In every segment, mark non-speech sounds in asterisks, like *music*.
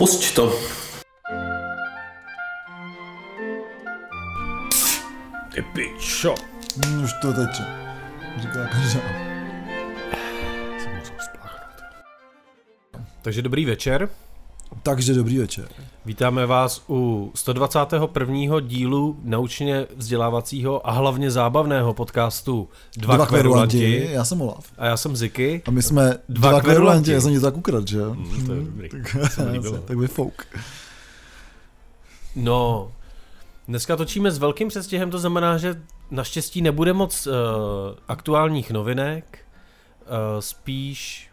Pusť to. Ty pičo. Mm, Už to teče. Říká každá. Takže dobrý večer. Takže dobrý večer. Vítáme vás u 121. dílu naučně vzdělávacího a hlavně zábavného podcastu Dva, Dva kverulanti. Já jsem Olaf. A já jsem Ziky. A my jsme Dva dva, kverulanti. kverulanti. Já jsem ti tak ukradl, že? Mm, to je dobrý. Tak, *laughs* líbilo. tak vyfouk. No, dneska točíme s velkým předstihem, to znamená, že naštěstí nebude moc uh, aktuálních novinek, uh, spíš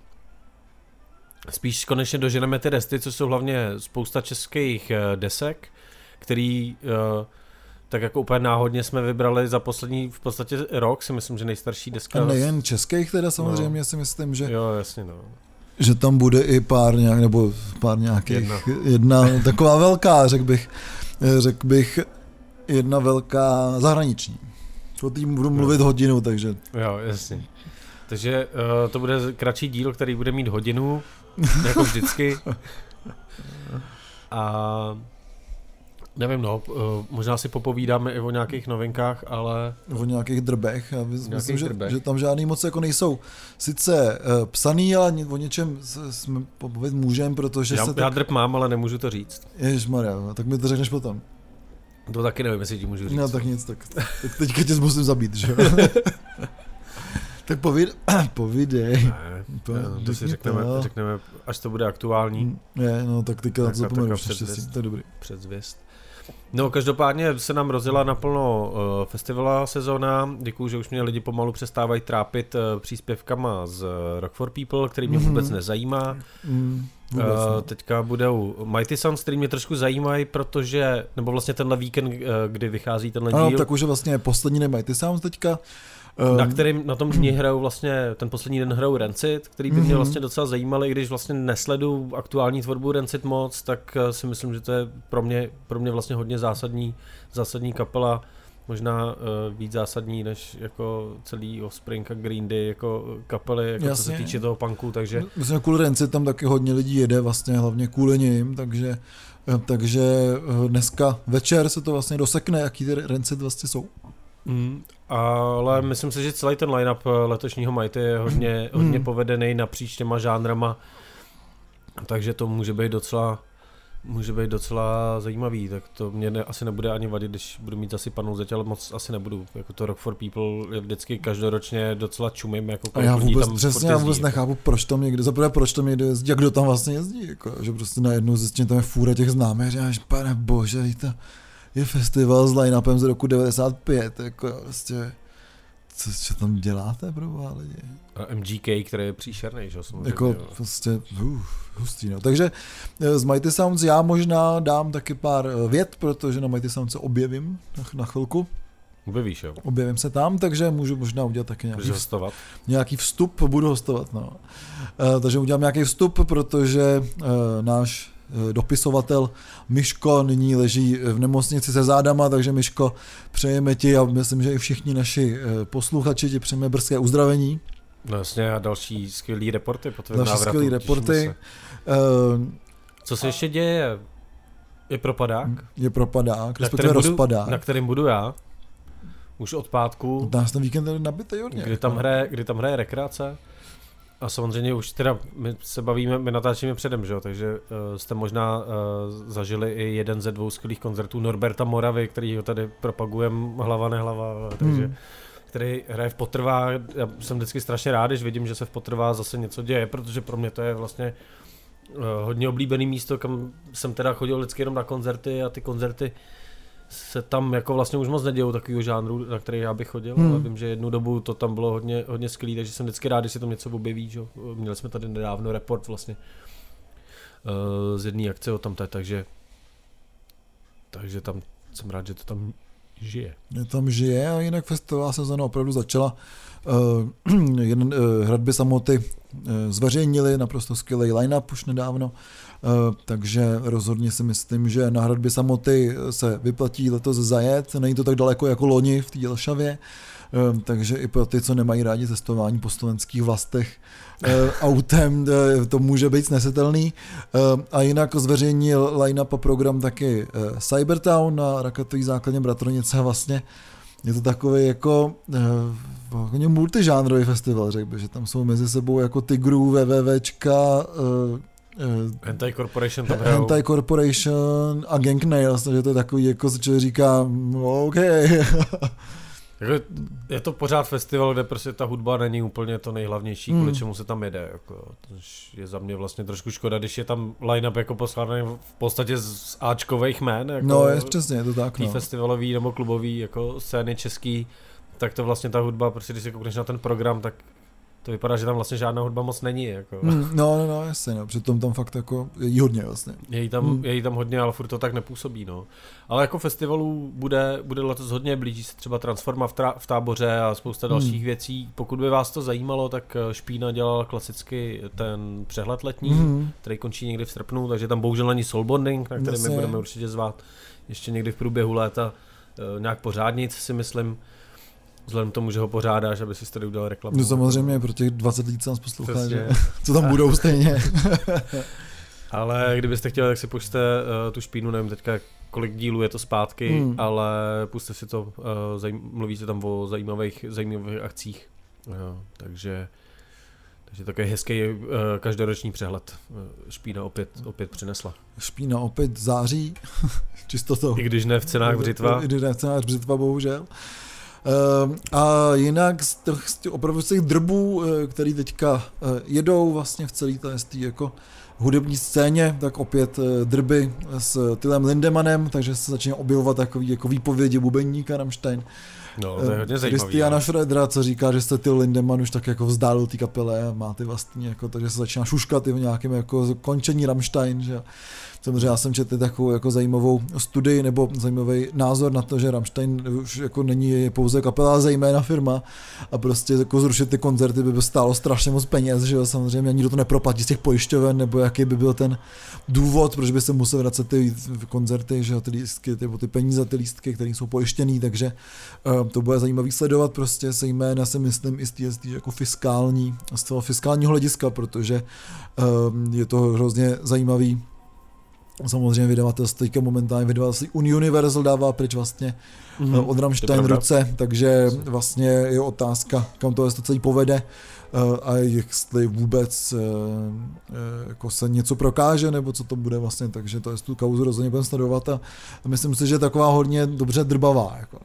spíš konečně doženeme ty resty, což jsou hlavně spousta českých uh, desek, který uh, tak jako úplně náhodně jsme vybrali za poslední v podstatě rok, si myslím, že nejstarší deska. A nejen českých teda samozřejmě si myslím, že, Jo, jasně, no. že tam bude i pár nějak, nebo pár nějakých, Jedna. jedna, taková velká, řekl bych, řekl bych, jedna velká zahraniční. O tým budu mluvit hodinu, takže Jo, jasně. Takže uh, to bude kratší díl, který bude mít hodinu, jako vždycky. A nevím, no, uh, možná si popovídáme i o nějakých novinkách, ale o nějakých drbech. Já mys- myslím, že, drbech. že tam žádný moc jako nejsou sice uh, psaný, ale o něčem jsme popovědět můžem, protože já, se já tak... drb mám, ale nemůžu to říct. Ježišmarja, tak mi to řekneš potom. To taky nevím, jestli ti můžu říct. No tak nic, tak, tak teďka tě musím zabít, že jo? *laughs* tak povíd, *coughs* povídej. Ne, To- to, to si řekneme, to. řekneme, až to bude aktuální Ne, no tak teďka na to zapomenu předzvěst. to je dobrý. předzvěst. No, každopádně se nám rozjela naplno uh, festivalová sezóna. Děkuju, že už mě lidi pomalu přestávají trápit uh, příspěvkama z uh, Rock for People, který mě Mhm. vůbec nezajímá. Mm, vůbec, Uh, no. teďka budou Mighty Sounds, který mě trošku zajímají, protože, nebo vlastně tenhle víkend, uh, kdy vychází tenhle Ano, díl, tak už je vlastně poslední nemají ty sounds teďka. Na Ehm, kterým na tom dní hrajou vlastně, ten poslední den hrajou Rancid, který by mě Mhm. vlastně docela zajímal, i když vlastně nesledu aktuální tvorbu Rancid moc, tak eh, si myslím, že to je pro mě, pro mě vlastně hodně zásadní, zásadní kapela, možná uh, víc zásadní než jako celý Offspring a Green Day jako kapely, jako co se Jasně. týče toho punku, takže Myslím, kvůli Renci tam taky hodně lidí jede, vlastně hlavně kvůli ním, takže, takže eh, dneska večer se to vlastně dosekne, jaký ty Renci vlastně jsou. Mm, ale myslím si, že celý ten line-up eh, letošního Mighty je hodně, hodně Mm. povedený napříč těma žánrama, takže to může být docela může být docela zajímavý, tak to mě ne, asi nebude ani vadit, když budu mít zasypanou zeď, ale moc asi nebudu. Jako to Rock for People je vždycky každoročně docela čumím, jako A já vůbec, tam přesně, já vůbec jako. nechápu, proč tam někdo, zaprvé proč tam někdo jezdí a kdo tam vlastně jezdí, jako, že prostě najednou zjistím, že tam je fůra těch známých, říkáš, pane bože, to je festival s line-upem z roku 95, jako prostě, co, co tam děláte, pro lidi? A MGK, který je příšerný, že jo, samozřejmě. Jako jo. prostě uh, hustý, no. Takže eh, z Mighty Sounds já možná dám taky pár eh, vět, protože na Mighty Sounds se objevím na, na chvilku. Objevíš, jo. Objevím se tam, takže můžu možná udělat taky nějaký, hostovat. nějaký vstup, budu hostovat, no. Uh, takže udělám nějaký vstup, protože uh, náš dopisovatel Miško nyní leží v nemocnici se zádama, takže Miško, přejeme ti a myslím, že i všichni naši eh, posluchači ti přejeme brzké uzdravení. No jasně, a další skvělý reporty po tvém Další návratu. skvělý reporty. se. Uh, Co se ještě děje? Je propadák? je propadák, respektive rozpadák. na kterém budu já. Už od pátku, Nás ten víkend je nabitý hodně. kdy tam, hraje, kdy tam hraje rekreace. A samozřejmě už teda my se bavíme, my natáčíme předem, že jo, takže uh, jste možná uh, zažili i jeden ze dvou skvělých koncertů Norberta Moravy, který ho tady propagujeme hlava nehlava, takže Hmm. který hraje v Potrvá. Já jsem vždycky strašně rád, když vidím, že se v Potrvá zase něco děje, protože pro mě to je vlastně uh, hodně oblíbený místo, kam jsem teda chodil vždycky jenom na koncerty a ty koncerty se tam jako vlastně už moc nedějou takového žánru, na který já bych chodil, Hmm. ale vím, že jednu dobu to tam bylo hodně, hodně skvělý, takže jsem vždycky rád, když se tam něco objeví, že? Měli jsme tady nedávno report vlastně uh, z jedné akce o tamté, takže takže tam jsem rád, že to tam žije. Je tam žije a jinak festivalová sezóna opravdu začala. Uh, *clears throat* jeden, uh, hradby samoty uh, zveřejnili naprosto skvělý line-up už nedávno, takže rozhodně si myslím, že na hradby samoty se vyplatí letos zajet, není to tak daleko jako loni v té Jelšavě, Ehm, takže i pro ty, co nemají rádi cestování po slovenských vlastech eh, *laughs* autem, eh, to může být snesitelný. A jinak zveřejnil line-up a program taky eh, Cybertown na raketový základně Bratronice. Vlastně je to takový jako uh, multižánrový festival, řekl bych, že tam jsou mezi sebou jako Tigru, VVVčka, Hentai Corporation tam hrajou. Hentai Corporation a Gang Nails, takže to je takový, jako se člověk říká, no, OK. *laughs* jako, je to pořád festival, kde prostě ta hudba není úplně to nejhlavnější, kvůli hmm. čemu se tam jede. Jako, je za mě vlastně trošku škoda, když je tam line-up jako poskládaný v podstatě z Ačkových jmén. Jako no, je přesně, je to tak. No. festivalový nebo klubový jako scény český, tak to vlastně ta hudba, prostě když se koukneš na ten program, tak to vypadá, že tam vlastně žádná hudba moc není. Jako. Mm, no, no, no, jasně, no. přitom tam fakt jako je jí hodně vlastně. Je jí, tam, mm. je jí tam hodně, ale furt to tak nepůsobí, no. Ale jako festivalů bude, bude letos hodně, blíží se třeba Transforma v, tra, v táboře a spousta mm. dalších věcí. Pokud by vás to zajímalo, tak eh, Špína dělal klasicky ten přehled letní, mm. který končí někdy v srpnu, takže tam bohužel není soulbonding, na který my budeme určitě zvát ještě někdy v průběhu léta eh, nějak pořádnic, si myslím vzhledem k tomu, že ho pořádáš, aby si tady udělal reklamu. No samozřejmě, pro těch 20 lidí, co nás poslouchá, že? *laughs* co tam budou stejně. *laughs* ale kdybyste chtěli, tak si pušte uh, tu špínu, nevím teďka, kolik dílů je to zpátky, hmm. ale puste si to, uh, zajím, mluvíte tam o zajímavých, zajímavých akcích. Uh, takže takže takový hezký uh, každoroční přehled Špína opět, opět přinesla. Špína opět září, *laughs* čistotou. I když ne v cenách břitva. I když ne v cenách břitva, bohužel. Ehm, a jinak z těch, z těch, opravdu z těch drbů, eh, který teďka eh, jedou vlastně v celé té jako hudební scéně, tak opět eh, drby s Tylem Lindemanem, takže se začíná objevovat takový jako výpovědi bubeníka Rammstein. No, to je hodně zajímavý. Kristiana Schroedera, co říká, že jste ty Lindemann už tak jako vzdálil ty kapele a má ty vlastně jako, takže se začíná šuškat i v nějakém jako končení Rammstein, že Samozřejmě já jsem četl takovou jako zajímavou studii nebo zajímavý názor na to, že Rammstein už jako není pouze kapela, zejména firma. A prostě jako zrušit ty koncerty by, by stálo strašně moc peněz, že jo, samozřejmě nikdo to neproplatí z těch pojišťoven, nebo jaký by byl ten důvod, proč by se musel vracet ty koncerty, že jo, ty lístky, ty, ty peníze, ty lístky, které jsou pojištěný, takže uh, to bude zajímavý sledovat. Prostě zejména si myslím i z té jako fiskální, z toho fiskálního hlediska, protože uh, je to hrozně zajímavý Samozřejmě vydavatelství, teďka momentálně vydavatelství Universal dává pryč vlastně mm-hmm, od Rammstein ruce, takže vlastně je otázka, kam to to celý povede eh, a jestli vůbec eh, jako se něco prokáže, nebo co to bude vlastně, takže to je tu kauzu rozhodně budeme sledovat a myslím si, že je taková hodně dobře drbavá. Jako.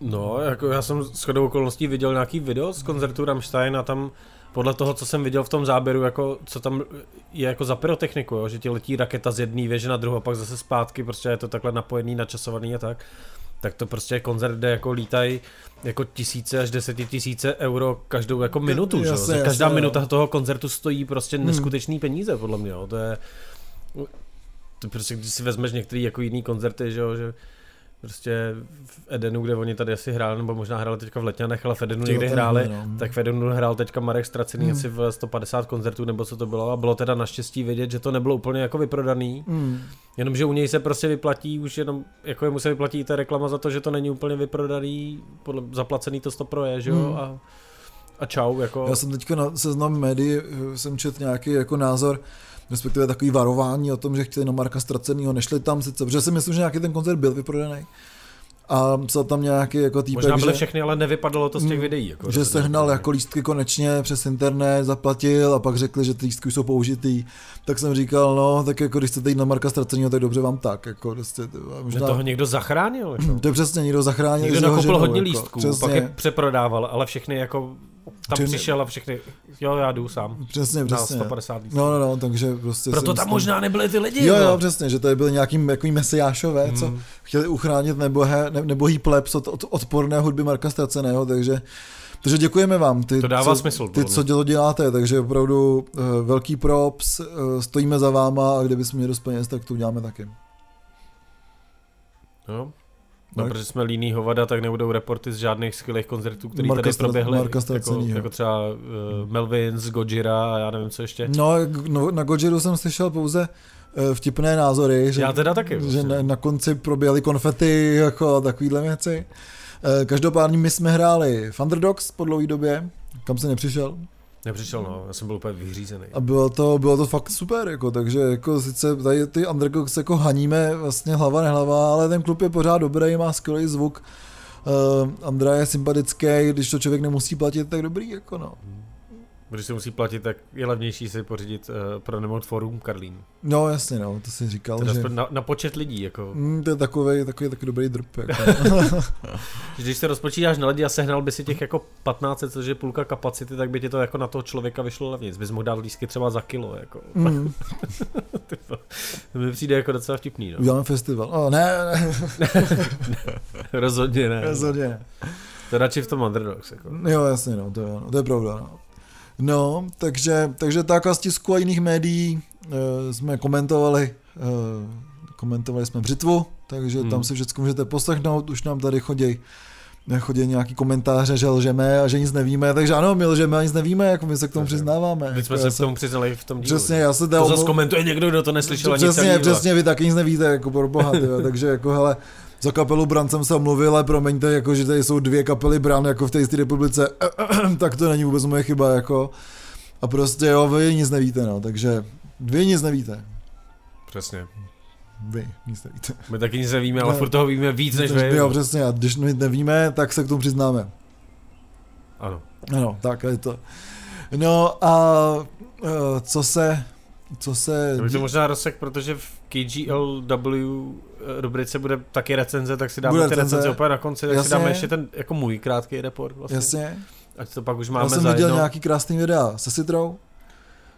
No, jako já jsem s chodou okolností viděl nějaký video z koncertu Rammstein a tam podle toho, co jsem viděl v tom záběru, jako, co tam je jako za pyrotechniku, jo? že ti letí raketa z jedné věže na druhou a pak zase zpátky, prostě je to takhle napojený, načasovaný a tak, tak to prostě je koncert, kde jako lítají jako tisíce až tisíce euro každou jako minutu, jasne, že? Každá jasne, minuta jo. toho koncertu stojí prostě hmm. neskutečný peníze, podle mě, jo? to je to prostě, když si vezmeš některý jako jiný koncerty, že, jo? že prostě v Edenu, kde oni tady asi hráli, nebo možná hráli teďka v Letňanech, ale v Edenu někdy hráli, no. tak v Edenu hrál teďka Marek Stracený mm. asi v 150 koncertů, nebo co to bylo, a bylo teda naštěstí vidět, že to nebylo úplně jako vyprodaný, mm. jenomže u něj se prostě vyplatí, už jenom, jako jemu se vyplatí ta reklama za to, že to není úplně vyprodaný, podle, zaplacený to stopro je, že jo, mm. a, a čau, jako. Já jsem teďka na seznam médií, eh, jsem čet nějaký jako názor, respektive takový varování o tom, že chtěli na Marka Ztracenýho, nešli tam sice, protože si myslím, že nějaký ten koncert byl vyprodaný. A psal tam nějaký jako týpek, Možná byly že, všechny, ale nevypadalo to z těch videí. Jako, že sehnal jako lístky konečně přes internet, zaplatil a pak řekli, že ty lístky jsou použitý. Tak jsem říkal, no, tak jako když chcete jít na Marka Ztracenýho, tak dobře vám tak. Jako, prostě, možná... toho někdo zachránil. Jako. To je přesně, někdo zachránil. Někdo nakoupil hodně jako, lístků, přesně. pak je přeprodával, ale všechny jako tam Čím... přišel a všechny, jo, já jdu sám. Přesně, přesně. 150 lístků. No, no, no, takže prostě... Proto tam možná nebyly ty lidi. Jo, jo, přesně, že to byly nějaký jako mesiášové, hmm. co chtěli uchránit nebohé, ne, nebohý plebs od, od odporné hudby Marka Straceného, takže takže děkujeme vám, ty, to dává co, smysl, ty co dělo děláte, takže opravdu uh, velký props, uh, stojíme za váma a kdybychom měli dost peněz, tak to uděláme taky. No, No, tak. protože jsme líný hovada, tak nebudou reporty z žádných skvělých koncertů, které tady proběhly. Marka jako, jako třeba uh, Melvins, Gojira a já nevím, co ještě. No, no na Gojiru jsem slyšel pouze uh, vtipné názory. Že, já teda taky. Že na, na konci proběhly konfety, jako takovýhle věci. Eh, Každopádně my jsme hráli v Underdogs po dlouhé době, kam se nepřišel. Nepřišel, no, já jsem byl úplně vyřízený. A bylo to, bylo to fakt super, jako, takže jako sice tady ty Underdogs jako haníme vlastně hlava nehlava, ale ten klub je pořád dobrý, má skvělý zvuk. Uh, Andra je sympatický, když to člověk nemusí platit, tak dobrý, jako no. Když se musí platit, tak je levnější si pořídit uh, pro Remote Forum Karlín. No jasně, no, to si říkal, Teda že... na, na, počet lidí, jako. Mm, to je takový, takový, takový dobrý drp. Jako. *laughs* *laughs* Když se rozpočítáš na lidi a sehnal by si těch jako 15, což je půlka kapacity, tak by ti to jako na toho člověka vyšlo levněji. Bys mohl dát lístky třeba za kilo, jako. *laughs* mm, To mi přijde jako docela vtipný, no. uděláme festival. Oh, ne, ne, Rozhodně ne. rozhodně ne. To radši v tom Underdogs, jako. Jo, jasně, no, to, je, no, to je pravda. No. No, takže, takže tak a z tisku a jiných médií e, jsme komentovali, e, komentovali jsme břitvu, takže Hmm. tam si všechno můžete poslechnout, už nám tady chodí chodí nějaký komentáře, že lžeme a že nic nevíme, takže ano, my lžeme a nic nevíme, jako my se k tomu Takže- přiznáváme. Teď jsme jako se k tomu přiznali v tom dílu. Přesně, já se To zase komentuje někdo, kdo to neslyšel ani Přesně, přesně, vy taky nic nevíte, jako pro boha, tyjo, takže jako hele, za kapelu Bran jsem se mluvil, ale promiňte, jako, že tady jsou dvě kapely Bran jako v té jisté republice, *clears throat* tak to není vůbec moje chyba, jako. A prostě jo, vy nic nevíte, no, takže vy nic nevíte. Přesně. Vy nic nevíte. My taky nic nevíme, ale Ne. furt toho víme víc než Takže, vy. jo, přesně, a když my nevíme, tak se k tomu přiznáme. Ano. Ano, tak je to. No a uh, co se, co se... Bych to možná rozsek, protože v KGLW eh, rubrice bude taky recenze, tak si dáme Bude ty recenze. recenze úplně na konci, tak Jasně. si dáme ještě ten jako můj krátký report vlastně. Jasně, Ať to pak už já máme jsem za viděl jedno. nějaký krásný videa se Citrou.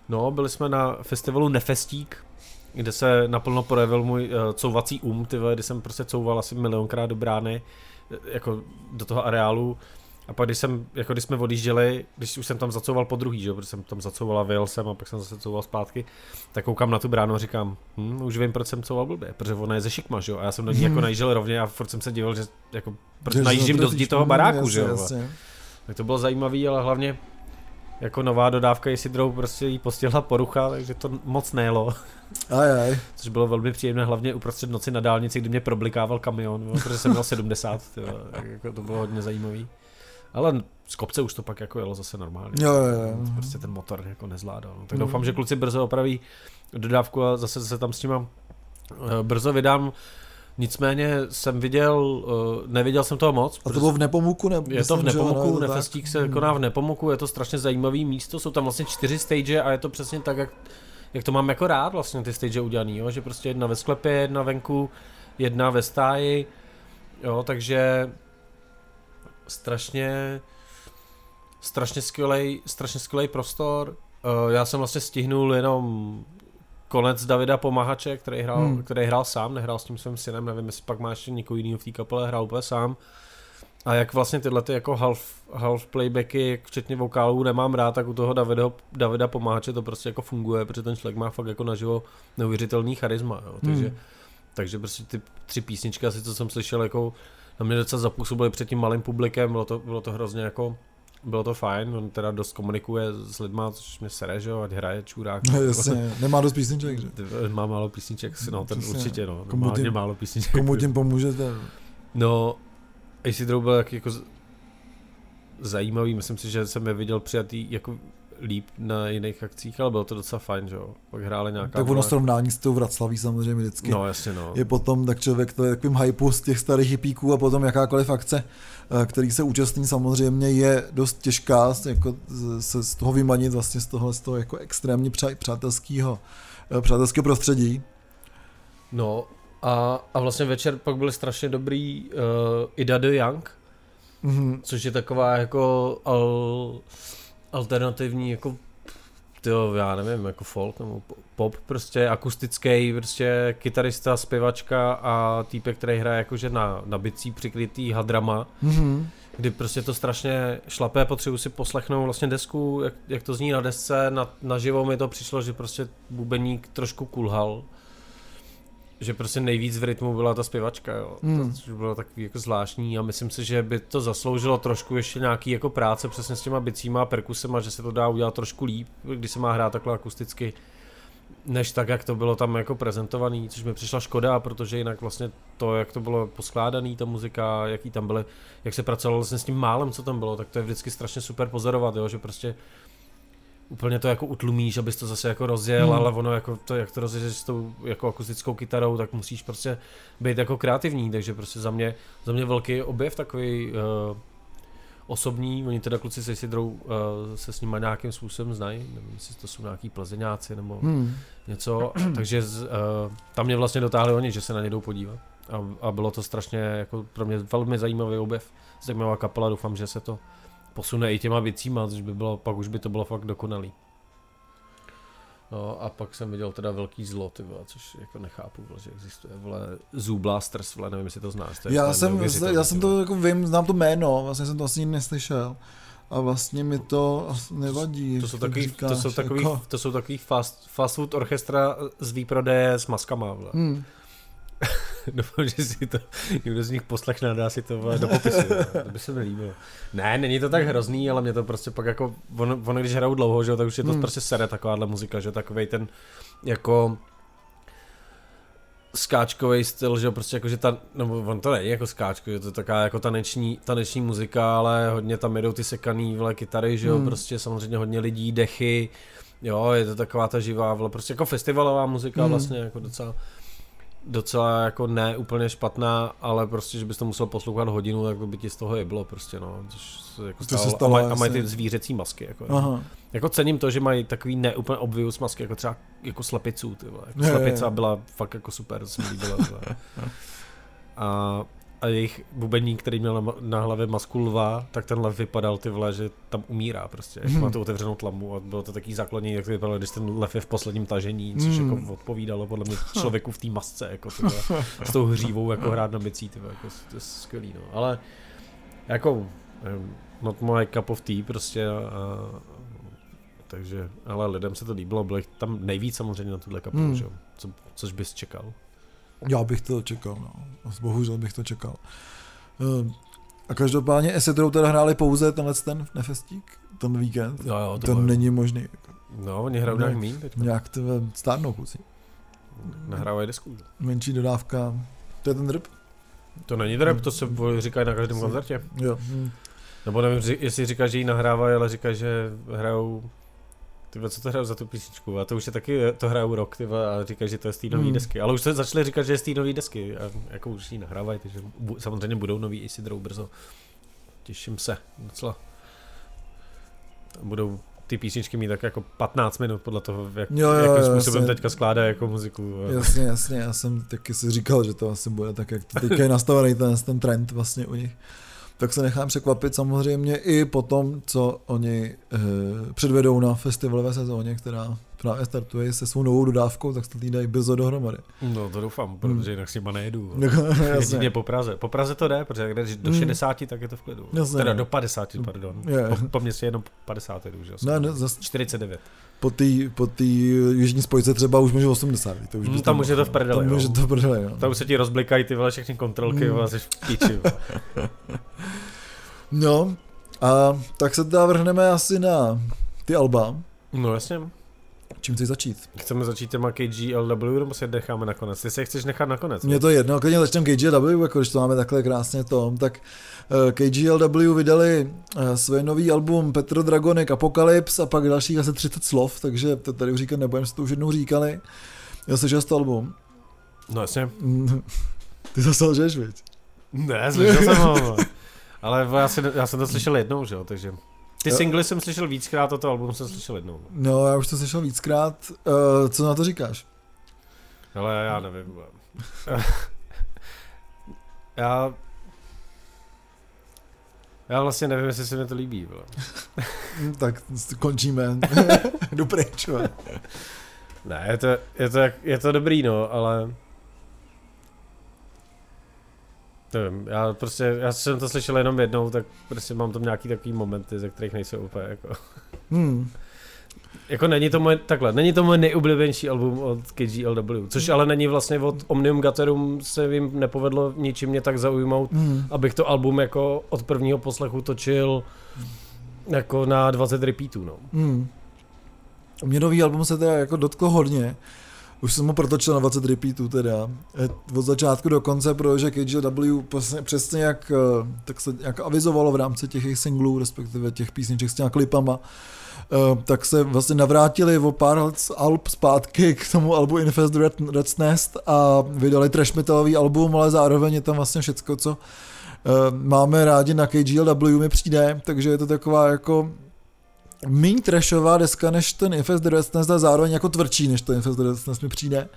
No, byli jsme na festivalu Nefestík, kde se naplno projevil můj uh, couvací um, ty vole, kdy jsem prostě couval asi milionkrát do brány, eh, jako do toho areálu. A pak když jsem, jako když jsme odjížděli, když už jsem tam zacouval po druhý, že, protože jsem tam zacouval a vyjel jsem a pak jsem zase couval zpátky, tak koukám na tu bránu a říkám, hm, už vím, proč jsem couval blbě, protože ona je ze šikma, že jo, a já jsem do ní *laughs* jako najížděl rovně a furt jsem se divil, že jako proč Že- najíždím do zdi toho baráku, jasně, že jo. jasně. Tak to bylo zajímavý, ale hlavně jako nová dodávka, jestli druhou prostě jí postihla porucha, takže to moc nejelo, Aj, aj. *laughs* což bylo velmi příjemné, hlavně uprostřed noci na dálnici, kdy mě problikával kamion, jo, protože jsem měl 70, jo, tak jako to bylo hodně zajímavý. Ale z kopce už to pak jako jelo zase normálně. Jo, jo, jo. Prostě ten motor jako nezvládal. No. Tak Mm. doufám, že kluci brzo opraví dodávku a zase se tam s nima eh, brzo vydám. Nicméně jsem viděl, eh, neviděl jsem toho moc. A to bylo v Nepomuku? Ne, je to v Nepomuku, tak? Nefestík se Hmm. koná v Nepomuku, je to strašně zajímavý místo, jsou tam vlastně čtyři stage a je to přesně tak, jak, jak to mám jako rád vlastně ty stage udělaný, jo? že prostě jedna ve sklepě, jedna venku, jedna ve stáji, jo, takže strašně strašně skvělej, strašně skvělej prostor. Uh, já jsem vlastně stihnul jenom konec Davida Pomahače, který hrál, Hmm. který hrál sám, nehrál s tím svým synem, nevím, jestli pak má ještě někoho jiného v té kapele, hrál úplně sám. A jak vlastně tyhle ty jako half, half playbacky, včetně vokálů, nemám rád, tak u toho Davida, Davida Pomáhače to prostě jako funguje, protože ten člověk má fakt jako naživo neuvěřitelný charisma, jo. Takže, Hmm. takže prostě ty tři písničky, asi co jsem slyšel, jako na mě docela zapůsobily před tím malým publikem, bylo to, bylo to hrozně jako bylo to fajn, on teda dost komunikuje s lidma, což mě sere, že jo, ať hraje čurák. No, jasně, nemá dost písniček, že? Má málo písniček, no ten Přesně. určitě, no, Komu tím- málo písniček. Komu tím pomůžete? No, AC Drou byl jak jako zajímavý, myslím si, že jsem je viděl přijatý jako líp na jiných akcích, ale bylo to docela fajn, že jo. Pak hráli nějaká... Tak ono srovnání s tou Vraclaví samozřejmě vždycky. No jasně, no. Je potom tak člověk to je takovým hypu z těch starých hippíků a potom jakákoliv akce, eh, který se účastní samozřejmě je dost těžká jako z- se z toho vymanit vlastně z toho, z toho jako extrémně přátelského eh, přátelského prostředí. No a, a vlastně večer pak byly strašně dobrý uh, Ida de Young, Mhm. což je taková jako al, alternativní jako tyjo, já nevím, jako folk nebo po- pop, prostě akustický, prostě kytarista, zpěvačka a týpek, který hraje jakože na, na bicí přikrytý hadrama, Mhm. kdy prostě to strašně šlapé, potřebuji si poslechnout vlastně desku, jak, jak to zní na desce, na, naživo mi to přišlo, že prostě bubeník trošku kulhal, že prostě nejvíc v rytmu byla ta zpěvačka, jo. Hmm. To, což bylo takový jako zvláštní a myslím si, že by to zasloužilo trošku ještě nějaký jako práce přesně s těma bicíma a perkusema, že se to dá udělat trošku líp, když se má hrát takhle akusticky. než tak, jak to bylo tam jako prezentovaný, což mi přišla škoda, protože jinak vlastně to, jak to bylo poskládaný, ta muzika, jaký tam byly, jak se pracovalo vlastně s tím málem, co tam bylo, tak to je vždycky strašně super pozorovat, jo, že prostě úplně to jako utlumíš, abys to zase jako rozjel, hmm. ale ono jako to, jak to rozjedeš s tou jako akustickou kytarou, tak musíš prostě být jako kreativní, takže prostě za mě, za mě velký objev takový uh, osobní, oni teda kluci se Sidrou uh, se s nimi nějakým způsobem znají, nevím, jestli to jsou nějaký plzeňáci nebo hmm. něco, takže z, uh, tam mě vlastně dotáhli oni, že se na ně jdou podívat a, a bylo to strašně jako pro mě velmi zajímavý objev, zajímavá kapela, doufám, že se to posune i těma věcíma, což by bylo, pak už by to bylo fakt dokonalý. No a pak jsem viděl teda velký zlo, ty vole, což jako nechápu, vole, že existuje, vole, Zoo Blasters, vole, nevím, jestli to znáš. To já jsem, já jsem to jako vím, znám to jméno, vlastně jsem to nikdy neslyšel. A vlastně mi to nevadí. To jsou takový, říkáš, to jsou takový, jako... to jsou takový fast, fast food orchestra z výprodeje s maskama, vole. Hmm. *laughs* *laughs* Doufám, že si to někdo z nich poslechne a dá si to do popisu. to by se mi líbilo. Ne, není to tak hrozný, ale mě to prostě pak jako, ono, ono když hrajou dlouho, že, tak už je to hmm. prostě sere takováhle muzika, že takovej ten jako skáčkový styl, že prostě jako, že ta, no on to není jako skáčko, že to je taková jako taneční, taneční muzika, ale hodně tam jedou ty sekaný vle kytary, že jo, hmm. prostě samozřejmě hodně lidí, dechy, jo, je to taková ta živá, vle, prostě jako festivalová muzika hmm. vlastně, jako docela, docela jako ne úplně špatná, ale prostě, že bys to musel poslouchat hodinu, tak by ti z toho je bylo prostě, no. Což se jako to se stalo, a, maj, a mají ty zvířecí masky, jako. Aha. Jako cením to, že mají takový neúplně obvious masky, jako třeba jako slepiců, ty vole. Jako slepica byla fakt jako super, to se mi líbilo, *laughs* A a jejich bubeník, který měl na, na hlavě masku lva, tak ten lev vypadal ty vole, že tam umírá prostě, hmm. má tu otevřenou tlamu a bylo to taký základní, jak to vypadalo, když ten lev je v posledním tažení, což hmm. jako odpovídalo podle mě člověku v té masce, jako ty vole, *laughs* s tou hřívou jako hrát na bicí, ty vole, jako, to je skvělý, no. Ale jako, not my cup of tea prostě a, a takže, ale lidem se to líbilo, bylo tam nejvíc samozřejmě na tuhle kapelu, hmm. že? Co, což bys čekal. Já bych to čekal, no. Bohužel bych to čekal. Ehm, a každopádně Esetrou teda hráli pouze tenhle ten nefestík, ten víkend. Jo, jo, to ten není možný. No, oni hrajou nějak mín teď. Nějak tebe stárnou kluci. Nahrávají desku. Menší dodávka. To je ten drp? To není drp, to se říká na každém koncertě. Jo. Hm. Nebo nevím, jestli říká, že ji nahrávají, ale říká, že hrajou ty co to hrajou za tu písničku? A to už je taky, to hrajou rok, ty a říká, že to je z té nové hmm. desky. Ale už se začali říkat, že je z té nové desky. A jako už ji nahrávají, takže bu, samozřejmě budou nový Isidrou brzo. Těším se docela. Budou ty písničky mít tak jako 15 minut podle toho, jak, jo, jo, jakým způsobem jasně. teďka skládá jako muziku. Jasně, jasně, já jsem taky si říkal, že to asi bude tak, jak to teďka je nastavený ten, ten trend vlastně u nich tak se nechám překvapit samozřejmě i po tom, co oni e, předvedou na festivalové sezóně, která právě startuje se svou novou dodávkou, tak se to dají brzo dohromady. No to doufám, protože jinak s nima nejedu. Jedině po Praze. Po Praze to jde, protože když do 60, mm. tak je to v klidu. Jasně. Teda do 50, pardon. Je. Po, po městě jenom 50 jedu, že? Ne, ne, zas... 49 po té po jižní spojce třeba už může 80. To už mm, tam může to v prdeli. Tam může to v prdeli, no. Tam už se ti rozblikají ty vole všechny kontrolky mm. jsi v píči. *laughs* no, a tak se teda vrhneme asi na ty alba. No jasně. Čím chceš začít? Chceme začít těma KGLW nebo se necháme nakonec? Ty se chceš nechat nakonec? Mně to je jedno, klidně začneme KGLW, jako když to máme takhle krásně tom, tak eh, KGLW vydali uh, své nový album Petro Dragonic Apocalypse a pak dalších asi 30 slov, takže to tady už říkat nebudem, že to už jednou říkali. Já slyšel to album. No jasně. *laughs* Ty zase lžeš, viď? Ne, slyšel jsem ho. Ale já, si, já jsem to slyšel jednou, že jo, takže... Ty singly jsem slyšel víckrát a to album jsem slyšel jednou. No, já už to slyšel víckrát. Uh, co na to říkáš? Ale já nevím. *laughs* já... Já vlastně nevím, jestli se mi to líbí. *laughs* tak končíme. *laughs* Jdu pryč. ne, je to, je, to, je to dobrý, no, ale... Nevím, já prostě, já jsem to slyšel jenom jednou, tak prostě mám tam nějaký takový momenty, ze kterých nejsou úplně jako... Hmm. Jako není to moje, takhle, není to moje nejoblíbenější album od KGLW, což ale není vlastně od Omnium Gatherum se jim nepovedlo ničím mě tak zaujmout, hmm. abych to album jako od prvního poslechu točil jako na 20 repeatů, no. Hmm. Mě nový album se teda jako dotklo hodně. Už jsem ho protočil na 20 repeatů teda. Eh, od začátku do konce, protože KGW přesně, přesně jak, eh, tak se jak avizovalo v rámci těch jejich singlů, respektive těch písniček s těma klipama, Uh, tak se vlastně navrátili o pár alb zpátky k tomu albu Infest Red, Red's Nest a vydali trash metalový album, ale zároveň je tam vlastně všecko, co máme rádi na KGLW mi přijde, takže je to taková jako méně trashová deska než ten Infest Red's Nest a zároveň jako tvrdší než ten Infest Red's Nest mi přijde.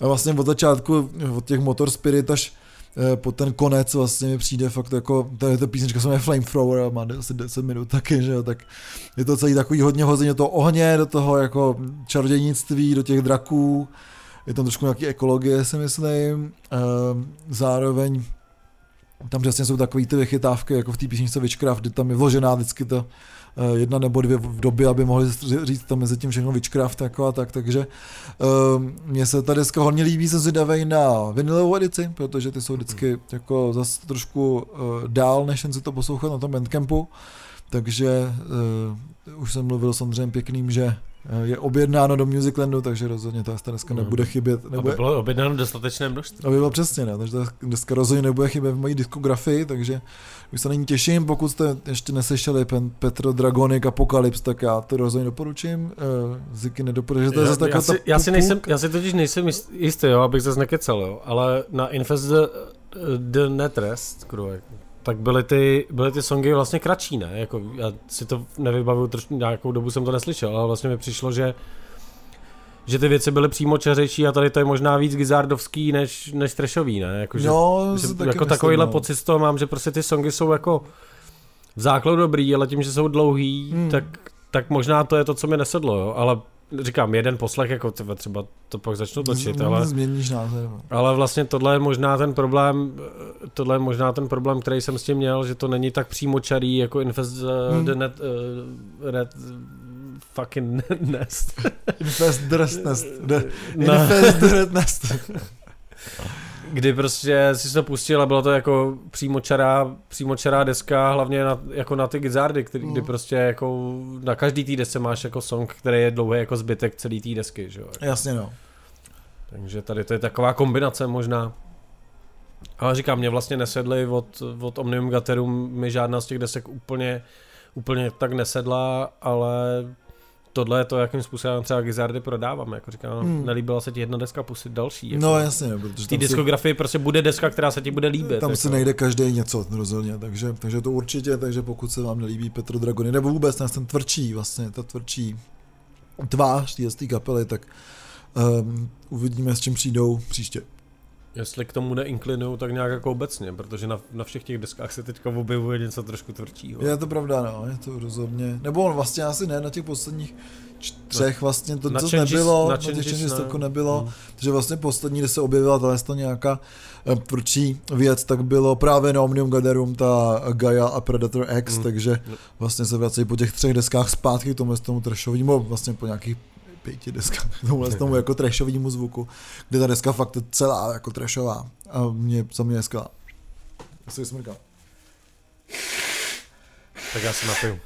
A vlastně od začátku, od těch Motor Spirit až Eh, po ten konec vlastně mi přijde fakt jako, tady ta písnička se jmenuje Flamethrower a má asi 10 minut taky, že jo, tak je to celý takový hodně hození do toho ohně, do toho jako čarodějnictví, do těch draků, je tam trošku nějaký ekologie, si myslím, ehm, zároveň tam přesně jsou takové ty vychytávky, jako v té písničce Witchcraft, kdy tam je vložená vždycky Eh, jedna nebo dvě v době, aby mohli říct tam mezi tím všechno Witchcraft jako a tak, takže uh, mně se ta deska hodně líbí, jsem zvědavej na vinilovou edici, protože ty jsou vždycky jako zase trošku uh, dál, než jen si to poslouchat na tom Bandcampu, takže uh, už jsem mluvil samozřejmě pěkným, že je objednáno do Musiclandu, takže rozhodně ta dneska nebude chybět. Nebude, aby bylo objednáno dostatečné množství. Aby bylo přesně, ne, takže ta dneska rozhodně nebude chybět v mojí diskografii, takže už se na ní těším, pokud jste ještě neslyšeli Petro Dragonik Apocalypse, tak já to rozhodně doporučím. Uh, Ziky nedoporučuje, to je zase já, si, já, si nejsem, já si totiž nejsem jistý, jo, abych zase nekecel, jo, ale na Infest the, the Netrest, tak byly ty, byly ty songy vlastně kratší, ne? Jako, já si to nevybavuju, nějakou dobu jsem to neslyšel, ale vlastně mi přišlo, že že ty věci byly přímo čeřejší a tady to je možná víc gizardovský než, než trashový, ne? Jako, že, no, že, jako myslím, takovýhle no. pocit z toho mám, že prostě ty songy jsou jako v základu dobrý, ale tím, že jsou dlouhý, hmm. tak, tak možná to je to, co mi nesedlo, jo? ale říkám, jeden poslech, jako třeba, třeba to pak začnu točit, ale... Změníš názor. No. Ale vlastně tohle je možná ten problém, tohle je možná ten problém, který jsem s tím měl, že to není tak přímočarý jako Infest uh, hmm. the Net, uh, Red, fucking *laughs* nest. Infest Dress Nest. *laughs* Infest Dress Nest. *laughs* Kdy prostě si to pustil a bylo to jako přímočará, přímočará deska, hlavně na, jako na ty gizardy, který, kdy mm. prostě jako na každý tý desce máš jako song, který je dlouhý jako zbytek celý té desky, že jo. Jasně no. Takže tady to je taková kombinace možná. Ale říkám, mě vlastně nesedly od, od Omnium Gaterum, mi žádná z těch desek úplně, úplně tak nesedla, ale tohle je to, jakým způsobem třeba Gizardy prodávám. Jako říkám, hmm. nelíbila se ti jedna deska, pustit další. Jako. No jasně, no, protože té diskografii si... prostě bude deska, která se ti bude líbit. Tam jako. se nejde každý něco rozhodně, takže, takže to určitě, takže pokud se vám nelíbí Petro Dragony, nebo vůbec ten tvrdší, vlastně ta tvrdší tvář té kapely, tak um, uvidíme, s čím přijdou příště. Jestli k tomu neinklinují, tak nějak jako obecně, protože na, na všech těch deskách se teďka objevuje něco trošku tvrdšího. Je to pravda, no, je to rozhodně. Nebo on vlastně asi ne, na těch posledních třech vlastně to, co nebylo, na, na těch ne. jako nebylo, hmm. takže vlastně poslední, kde se objevila ta to nějaká eh, tvrdší věc, tak bylo právě na Omnium Gatherum ta Gaia a Predator X, hmm. takže vlastně se vracejí po těch třech deskách zpátky k tomu, tomu trashovému, vlastně po nějakých pěti deskách, *laughs* tomu, tomu jako trashovému zvuku, kde ta deska fakt je celá jako trashová a mě, za mě. Já se smrkám. Tak já se napiju.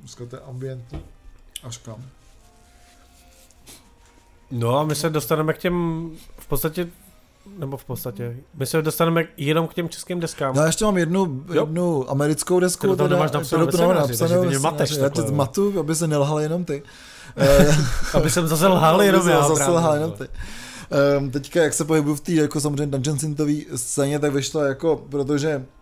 Dneska to je ambientní. Až kam? No a my se dostaneme k těm v podstatě nebo v podstatě. My se dostaneme jenom k těm českým deskám. Já ještě mám jednu, jednu americkou desku. Kterou tam nemáš napsanou ve scénáři, takže ty mě mateš Já tě matu, aby se nelhal jenom ty. *laughs* aby jsem zase lhal jenom já. Zase lhal jenom ty. Um, teďka, jak se pohybuju v té jako samozřejmě Dungeon Synthový scéně, tak vyšlo jako, protože eh,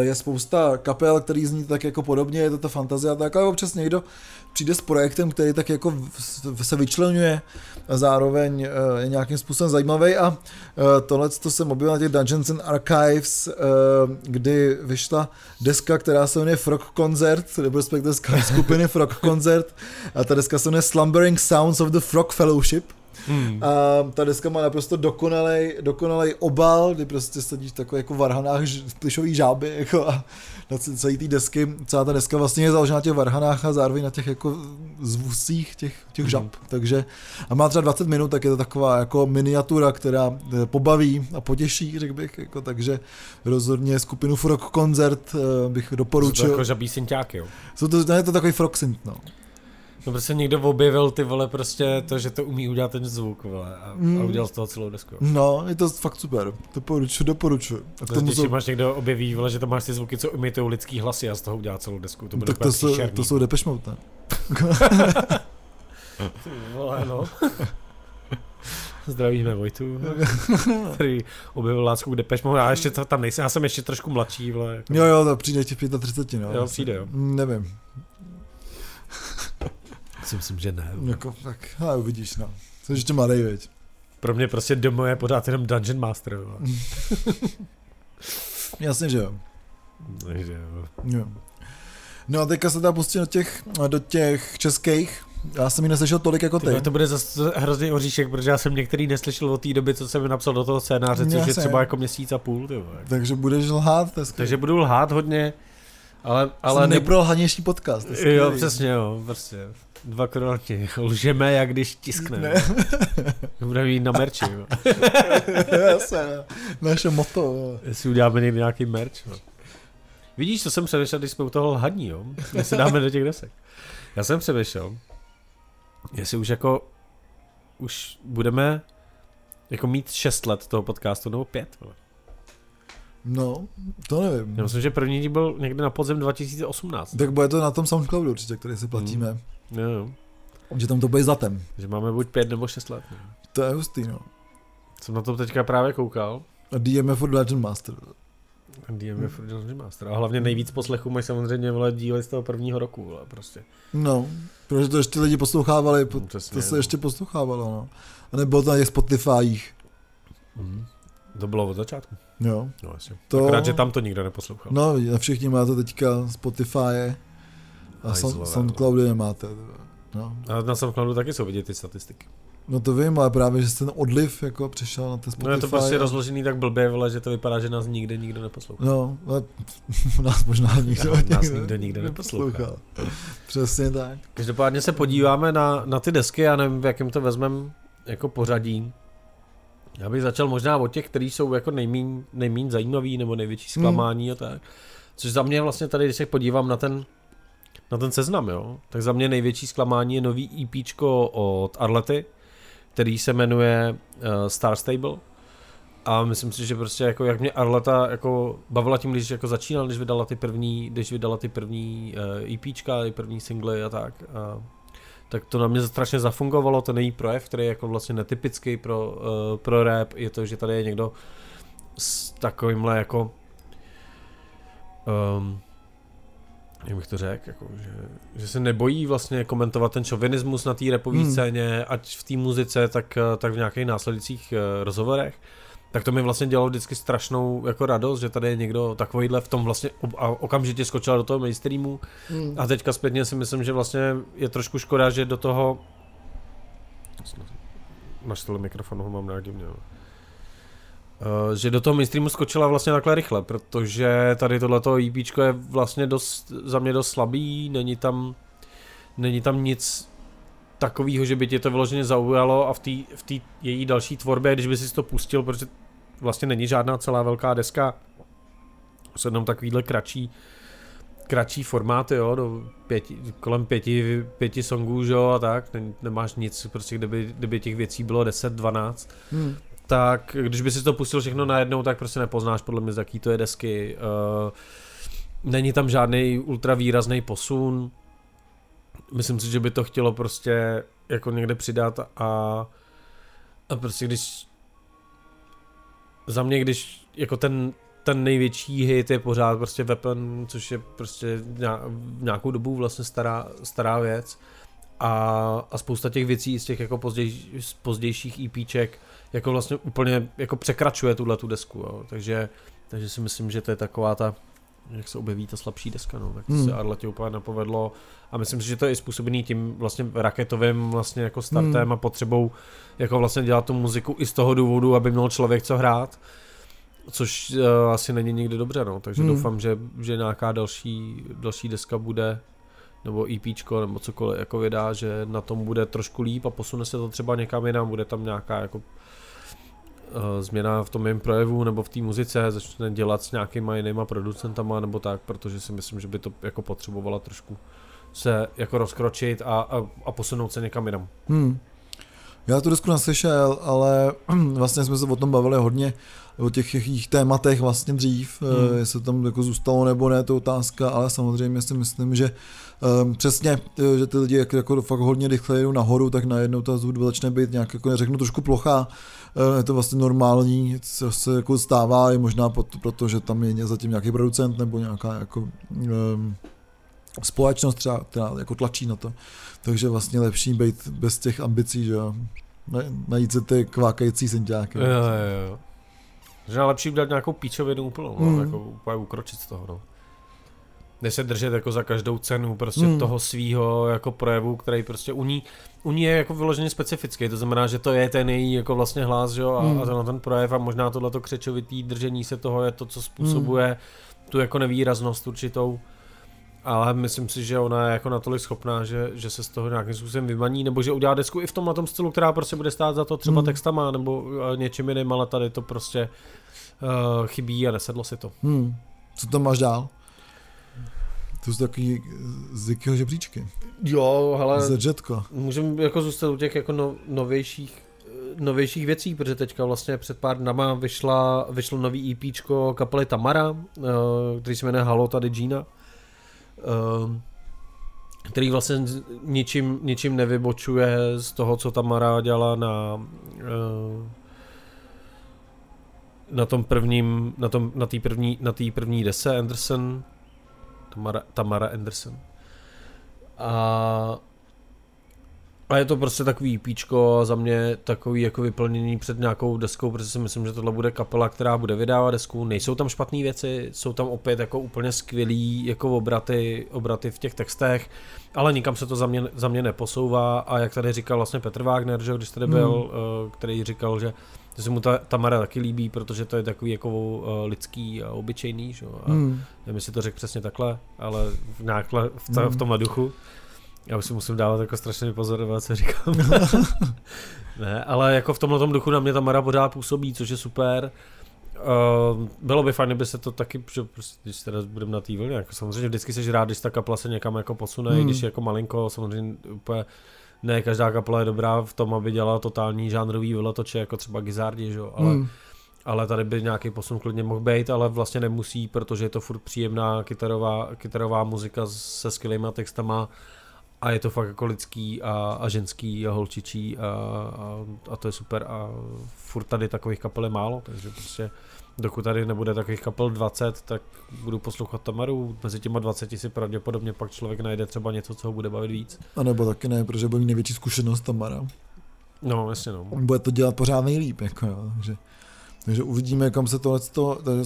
je spousta kapel, který zní tak jako podobně, je to ta fantazia, tak ale občas někdo přijde s projektem, který tak jako se vyčlenuje a zároveň eh, je nějakým způsobem zajímavý a eh, tohle to jsem objevil na těch Dungeons and Archives, eh, kdy vyšla deska, která se jmenuje Frog Concert, nebo respektive skupiny Frog Concert a ta deska se jmenuje Slumbering Sounds of the Frog Fellowship Hmm. A ta deska má naprosto dokonalej, dokonalej obal, kdy prostě sedíš v takových jako varhanách plišový žáby jako a na celý té desky, celá ta deska vlastně je založena na těch varhanách a zároveň na těch jako zvusích těch, těch žab, Mhm. takže a má třeba 20 minut, tak je to taková jako miniatura, která eh, pobaví a potěší, řekl bych, jako, takže rozhodně skupinu Frog Concert eh, bych Jsou to doporučil. jako žabí synťáky, jo. Jsou to, ne, je to takový frog synth, no. No prostě někdo objevil ty vole prostě to, že to umí udělat ten zvuk, vole, a, Mm. a udělal z toho celou desku. No, je to fakt super, doporučuji, doporučuji. A k To tomu když jsou, máš někdo objeví, vole, že to máš ty zvuky, co imitují lidský hlasy a z toho udělá celou desku, to bude tak to jsou, to jsou Depeche Mode, ne? *laughs* Vole, no. Zdravíme Vojtu, který objevil lásku k Depeche Mode. Já ještě to, tam nejsem, já jsem ještě trošku mladší, vole. Jako. Jo, jo, to přijde v 35, no. Jo, přijde, jo. Nevím, Si myslím, že ne. jako, tak, ale uvidíš, no. Jsi ještě mladý, veď. Pro mě prostě demo je pořád jenom Dungeon Master. *laughs* Jasně, že jo. Takže, jo. jo. No a teďka se dá pustit do těch, do těch českých. Já jsem ji neslyšel tolik jako Ty. To bude zase hrozný oříšek, protože já jsem některý neslyšel od té doby, co jsem mi napsal do toho scénáře, což je třeba jako měsíc a půl. Ty. Takže budeš lhát dneska. Takže budu lhát hodně, ale, ale ale ne... nejprolhanější podcast. Jo, přesně, jo, prostě. Dva kroky. *laughs* Lžeme, jak když tiskne. Ne. Budeme jít na merči, jo. *laughs* Jasně, no. naše moto. jo. Jestli uděláme někdy nějaký merch. No. Vidíš, co jsem přemýšlel, když jsme u toho lhaní, jo? Když se dáme do těch desek. Já jsem přemýšlel, jestli už jako, už budeme jako mít 6 let toho podcastu, nebo 5. Vole. No, to nevím. Já myslím, že první díl byl někde na podzem 2018. Tak bude to na tom Soundcloudu určitě, který si platíme. Hmm. Jo, jo. Že tam to bude za tem. Že máme buď 5 nebo 6 let. No. To je hustý, no. Jsem na to teďka právě koukal. A DMF for Legend Master. DM je furt Dungeon Master. A hlavně nejvíc poslechů mají samozřejmě vole díly z toho prvního roku, vole, prostě. No, protože to ještě lidi poslouchávali, po, No, přesně, to se no. ještě poslouchávalo, no. A nebo to na těch Spotifyích. Mhm. To bylo od začátku. Jo. No jasně. To- To... Akorát, že tam to nikdo neposlouchal. No, a všichni máte teďka Spotify a Sound- Soundcloudy nemáte. No. A na Soundcloudu taky jsou vidět ty statistiky. no to vím, ale právě, že ten odliv jako přišel na ty Spotify. No je to prostě a- rozložený tak blbě, vole, že to vypadá, že nás nikde nikdo neposlouchá. No, ale *laughs* nás možná nikdo, Nás nikdo, nikdo nikde neposlouchá. Přesně tak. Každopádně se podíváme na, na ty desky, já nevím, v jakém to vezmem jako pořadí. Já bych začal možná od těch, který jsou jako nejmín, nejmín zajímavý nebo největší zklamání a tak. Což za mě vlastně tady, když se podívám na ten, na ten seznam, jo, tak za mě největší zklamání je nový EPčko od Arlety, který se jmenuje uh, Star Stable. A myslím si, že prostě jako jak mě Arleta jako bavila tím, když jako začínal, když vydala ty první, když vydala ty první uh, EPčka, ty první singly a tak. A, tak to na mě strašně zafungovalo, ten její projev, který je jako vlastně netypický pro, uh, pro rap, je to, že tady je někdo s takovýmhle jako um, jak bych to řekl, jako, že, že se nebojí vlastně komentovat ten šovinismus na té rapové Hmm. hmm. scéně, ať v té muzice, tak, eh, tak v nějakých následujících uh, rozhovorech. Tak to mi vlastně dělalo vždycky strašnou jako radost, že tady je někdo takovýhle v tom vlastně ob- a okamžitě skočil do toho mainstreamu. Mm. A teďka zpětně si myslím, že vlastně je trošku škoda, že do toho na mikrofonu ho mám nějaký měl. Uh, že do toho mainstreamu skočila vlastně takhle rychle, protože tady tohleto EP je vlastně dost, za mě dost slabý, není tam, není tam nic takového, že by tě to vyloženě zaujalo a v té v tý její další tvorbě, když by si to pustil, protože vlastně není žádná celá velká deska, jsou jenom takovýhle kratší, kratší formáty, jo, do pěti, kolem pěti, pěti songů, jo, a tak, ne, nemáš nic, prostě kdyby, kdyby těch věcí bylo 10, 12, Mm. Tak když by si to pustil všechno najednou, tak prostě nepoznáš podle mě, z jaký to je desky. Uh, není tam žádný ultra výrazný posun. Myslím si, že by to chtělo prostě jako někde přidat a, a prostě když za mě, když jako ten, ten největší hit je pořád prostě Weapon, což je prostě ně- nějakou dobu vlastně stará, stará věc a, a spousta těch věcí z těch jako pozděj, z pozdějších EPček jako vlastně úplně jako překračuje tuhle tu desku, jo. Takže, takže si myslím, že to je taková ta jak se objeví ta slabší deska, no, tak to Hmm. se Arletě úplně nepovedlo a myslím si, že to je i způsobený tím vlastně raketovým vlastně jako startem Hmm. a potřebou jako vlastně dělat tu muziku i z toho důvodu, aby měl člověk co hrát, což uh, asi není nikdy dobře, no, takže Hmm. doufám, že, že nějaká další, další deska bude nebo EPčko, nebo cokoliv jako vydá, že na tom bude trošku líp a posune se to třeba někam jinam, bude tam nějaká jako změna v tom jejím projevu nebo v té muzice, začne dělat s nějakýma jinýma producentama nebo tak, protože si myslím, že by to jako potřebovala trošku se jako rozkročit a, a, a posunout se někam jinam. Hmm. Já tu desku neslyšel, ale *clears throat* vlastně jsme se o tom bavili hodně, o těch jejich tématech vlastně dřív, Hmm. hmm. jestli tam jako zůstalo nebo ne, to otázka, ale samozřejmě si myslím, že um, přesně, eh, že ty lidi jak, jako fakt hodně rychle jdou nahoru, tak najednou ta hudba začne být nějak, jako neřeknu, trošku plochá, Eh, je to vlastně normální, co se jako stává, i možná proto, protože tam je zatím nějaký producent nebo nějaká jako um, společnost třeba, která jako tlačí na to. Takže vlastně lepší být bez těch ambicí, že jo. Na- Najít se ty kvákající senťáky. Jo, jo, jo. Že je lepší udělat nějakou píčovinu úplnou, no, Mm. jako úplně ukročit z toho, no. Se držet jako za každou cenu prostě Mm. toho svýho jako projevu, který prostě u ní, u ní je jako vyloženě specifický, to znamená, že to je ten její jako vlastně hlas, že jo, a, Mm. a ten, ten projev a možná tohleto křečovitý držení se toho je to, co způsobuje tu jako nevýraznost určitou. Ale myslím si, že ona je jako natolik schopná, že, že se z toho nějakým způsobem vymaní, nebo že udělá desku i v tom na tom stylu, která prostě bude stát za to třeba Hmm. textama, nebo eh, něčím jiným, ale tady to prostě uh, chybí a nesedlo si to. Hmm. Co tam máš dál? To jsou takový z jakého žebříčky. Jo, ale Zedžetko. můžeme jako zůstat u těch jako no, novějších eh, novějších věcí, protože teďka vlastně před pár dnama vyšla, vyšlo nový EPčko kapely Tamara, uh, který se jmenuje Halo tady Gina, který vlastně ničím, ničím nevybočuje z toho, co Tamara dělala na na tom prvním, na tom, na té první, na té první dese Anderson, Tamara, Tamara Anderson. A a je to prostě takový píčko za mě takový jako vyplnění před nějakou deskou, protože si myslím, že tohle bude kapela, která bude vydávat desku. Nejsou tam špatné věci, jsou tam opět jako úplně skvělý jako obraty, obraty v těch textech, ale nikam se to za mě, za mě neposouvá a jak tady říkal vlastně Petr Wagner, že když tady byl, hmm. který říkal, že že se mu ta Tamara taky líbí, protože to je takový jako uh, lidský a obyčejný, že? jo. a Hmm. nevím, jestli to řekl přesně takhle, ale v, nějakle, v, ta, v tomhle duchu. Já už si musím dávat jako strašně pozorovat, co říkám. *laughs* *laughs* ne, ale jako v tomhle tom duchu na mě ta Mara pořád působí, což je super. Uh, bylo by fajn, kdyby se to taky, že prostě, když teda budeme na té vlně, jako samozřejmě vždycky seš rád, když ta kapela se někam jako posune, Hmm. hmm. když je jako malinko, samozřejmě úplně ne každá kapela je dobrá v tom, aby dělala totální žánrový veletoče, jako třeba Gizardi, že jo, ale Hmm. ale tady by nějaký posun klidně mohl být, ale vlastně nemusí, protože je to furt příjemná kytarová, kytarová muzika se skvělýma textama a je to fakt jako lidský a, a ženský a holčičí a, a, a to je super a furt tady takových kapel je málo, takže prostě dokud tady nebude takových kapel 20, tak budu poslouchat Tamaru, mezi těma 20 si pravděpodobně pak člověk najde třeba něco, co ho bude bavit víc. A nebo taky ne, protože byl největší zkušenost Tamara. No, jasně no. Bude to dělat pořád nejlíp, jako jo. Takže, takže uvidíme, kam se tohle,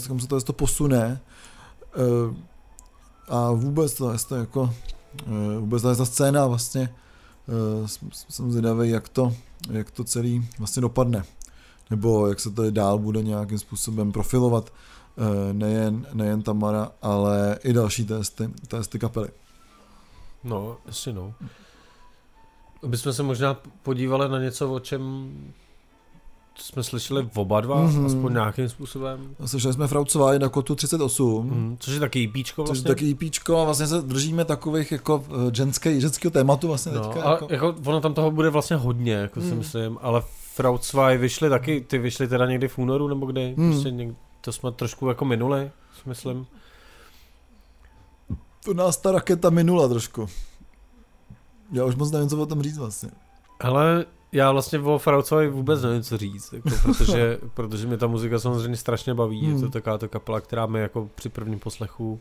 kam se tohle posune. Eh, A vůbec to, to jako, eh, vůbec ta scéna vlastně, jsem- jsem zvědavý, jak to, jak to celý vlastně dopadne. Nebo jak se tady dál bude nějakým způsobem profilovat eh, nejen, nejen Tamara, ale i další testy, testy kapely. No, jasně no. Bychom se možná podívali na něco, o čem jsme slyšeli oba dva, Mhm. mm-hmm. aspoň nějakým způsobem. Slyšeli jsme Fraucová na kotu 38, Mm, což je taky EPčko Což vlastně. je taky EPčko a vlastně se držíme takových jako eh, ženské, ženského tématu vlastně no, teďka. a jako. jako... ono tam toho bude vlastně hodně, jako si Mm. myslím, ale Fraudzwei vyšly taky, ty vyšly teda někdy v únoru nebo kdy, Mm. prostě něk, to jsme trošku jako minuli, myslím. To nás ta raketa minula trošku. Já už moc nevím, co o tom říct vlastně. Ale já vlastně o Fraucovi vůbec nevím, co říct, jako, *laughs* protože, protože mě ta muzika samozřejmě strašně baví. Hmm. Je to Hmm. taková to kapela, která mi jako při prvním poslechu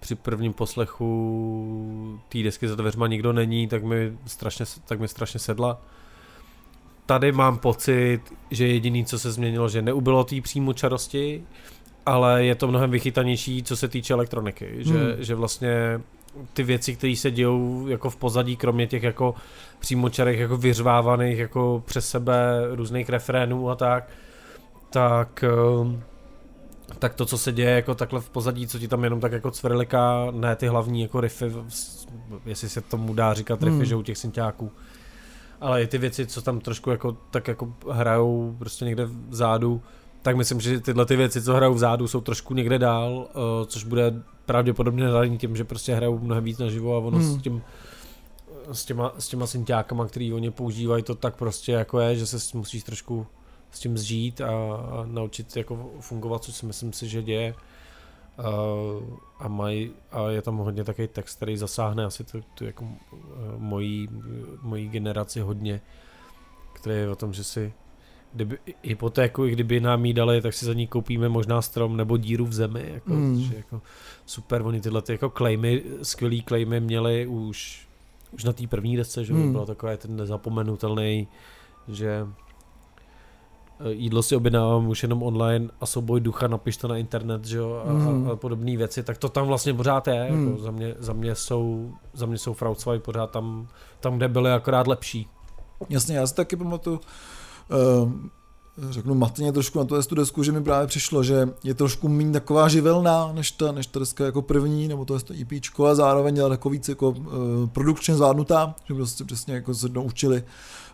při prvním poslechu té desky za dveřma nikdo není, tak mi strašně, tak mi strašně sedla. Tady mám pocit, že jediný, co se změnilo, že neubylo té přímo čarosti, ale je to mnohem vychytanější, co se týče elektroniky, že, Hmm. že vlastně ty věci, které se dějou jako v pozadí, kromě těch jako přímočarech, jako vyřvávaných jako přes sebe různých refrénů a tak, tak ehm, tak to, co se děje jako takhle v pozadí, co ti tam jenom tak jako cvrliká, ne ty hlavní jako riffy, jestli se tomu dá říkat riffy, Hmm. že u těch synťáků, ale i ty věci, co tam trošku jako tak jako hrajou prostě někde vzadu, tak myslím, že tyhle ty věci, co hrajou vzadu, jsou trošku někde dál, uh, což bude pravděpodobně daný tím, že prostě hrajou mnohem víc naživo a ono Hmm. s tím s těma, s těma synťákama, který oni používají, to tak prostě jako je, že se s tím musíš trošku s tím zžít a, a naučit jako fungovat, což si myslím si, že děje. Uh, a, maj, a je tam hodně takový text, který zasáhne asi tu, tu jako uh, mojí, mojí generaci hodně, který je o tom, že si kdyby, hypotéku, i kdyby nám jí dali, tak si za ní koupíme možná strom nebo díru v zemi. Jako, mm. jako super, oni tyhle ty jako claimy, skvělý claimy měli už, už na té první desce, že hmm. bylo takové ten nezapomenutelný, že eh, jídlo si objednávám už jenom online a souboj ducha napiš to na internet, že jo, a, Hmm. a, a podobné věci, tak to tam vlastně pořád je, Hmm. jako za, mě, za mě jsou, za mě jsou Fraudsvaj pořád tam, tam, kde byly akorát lepší. Jasně, já si taky pamatuju, uh, řeknu matně trošku na tu tu desku, že mi právě přišlo, že je trošku méně taková živelná, než ta, než ta deska jako první, nebo to je to EPčko a zároveň je takový víc jako uh, produkčně zvládnutá, že prostě přesně jako se naučili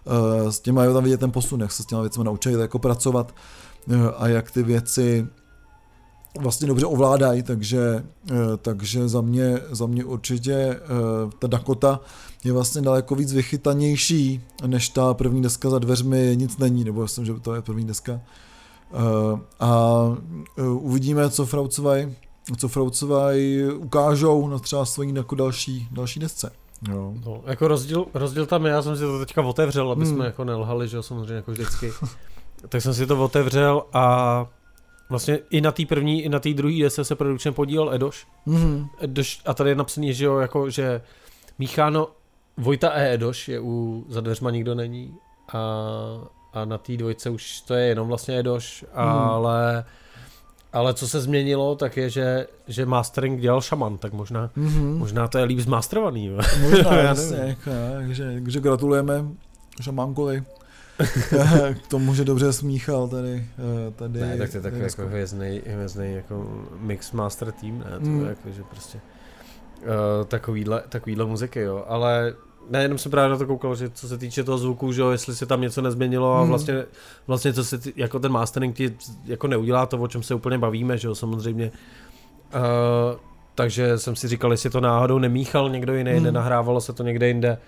uh, s těma, je tam vidět ten posun, jak se s těma věcmi naučili jako pracovat uh, a jak ty věci vlastně dobře ovládají, takže, uh, takže za mě, za mě určitě uh, ta Dakota je vlastně daleko víc vychytanější, než ta první deska za dveřmi nic není, nebo myslím, že to je první deska. Uh, a uvidíme, co Fraucvaj, co Fraucvaj ukážou na třeba svojí jako další, další desce. Jo. No, jako rozdíl, rozdíl tam je, já jsem si to teďka otevřel, aby Hmm. jsme jako nelhali, že jo, samozřejmě jako vždycky. *laughs* tak jsem si to otevřel a vlastně i na té první, i na té druhé desce se produkčně podílel Edoš. Mm-hmm. Edoš. A tady je napsaný, že jo, jako, že mícháno Vojta a Edoš je u za dveřma nikdo není a, a na té dvojce už to je jenom vlastně Edoš, Hmm. ale ale co se změnilo, tak je, že, že mastering dělal šaman, tak možná, Mm-hmm. možná to je líp zmasterovaný. Možná, *laughs* jasně, jako, takže, takže gratulujeme Šamánkovi *laughs* k tomu, že dobře smíchal tady. eh, tady Ne, tak to je takový jako hvězdný, hvězdný jako mix master team, ne, to Mm. je jako, že prostě uh, takovýhle, takovýhle muziky, jo, ale ne, jenom jsem právě na to koukal, že co se týče toho zvuku, že jo, jestli se tam něco nezměnilo a Mm. vlastně, vlastně co se tý, jako ten mastering ti jako neudělá to, o čem se úplně bavíme, že jo, samozřejmě. Uh, takže jsem si říkal, jestli to náhodou nemíchal někdo jiný, Mm. nenahrávalo se to někde jinde,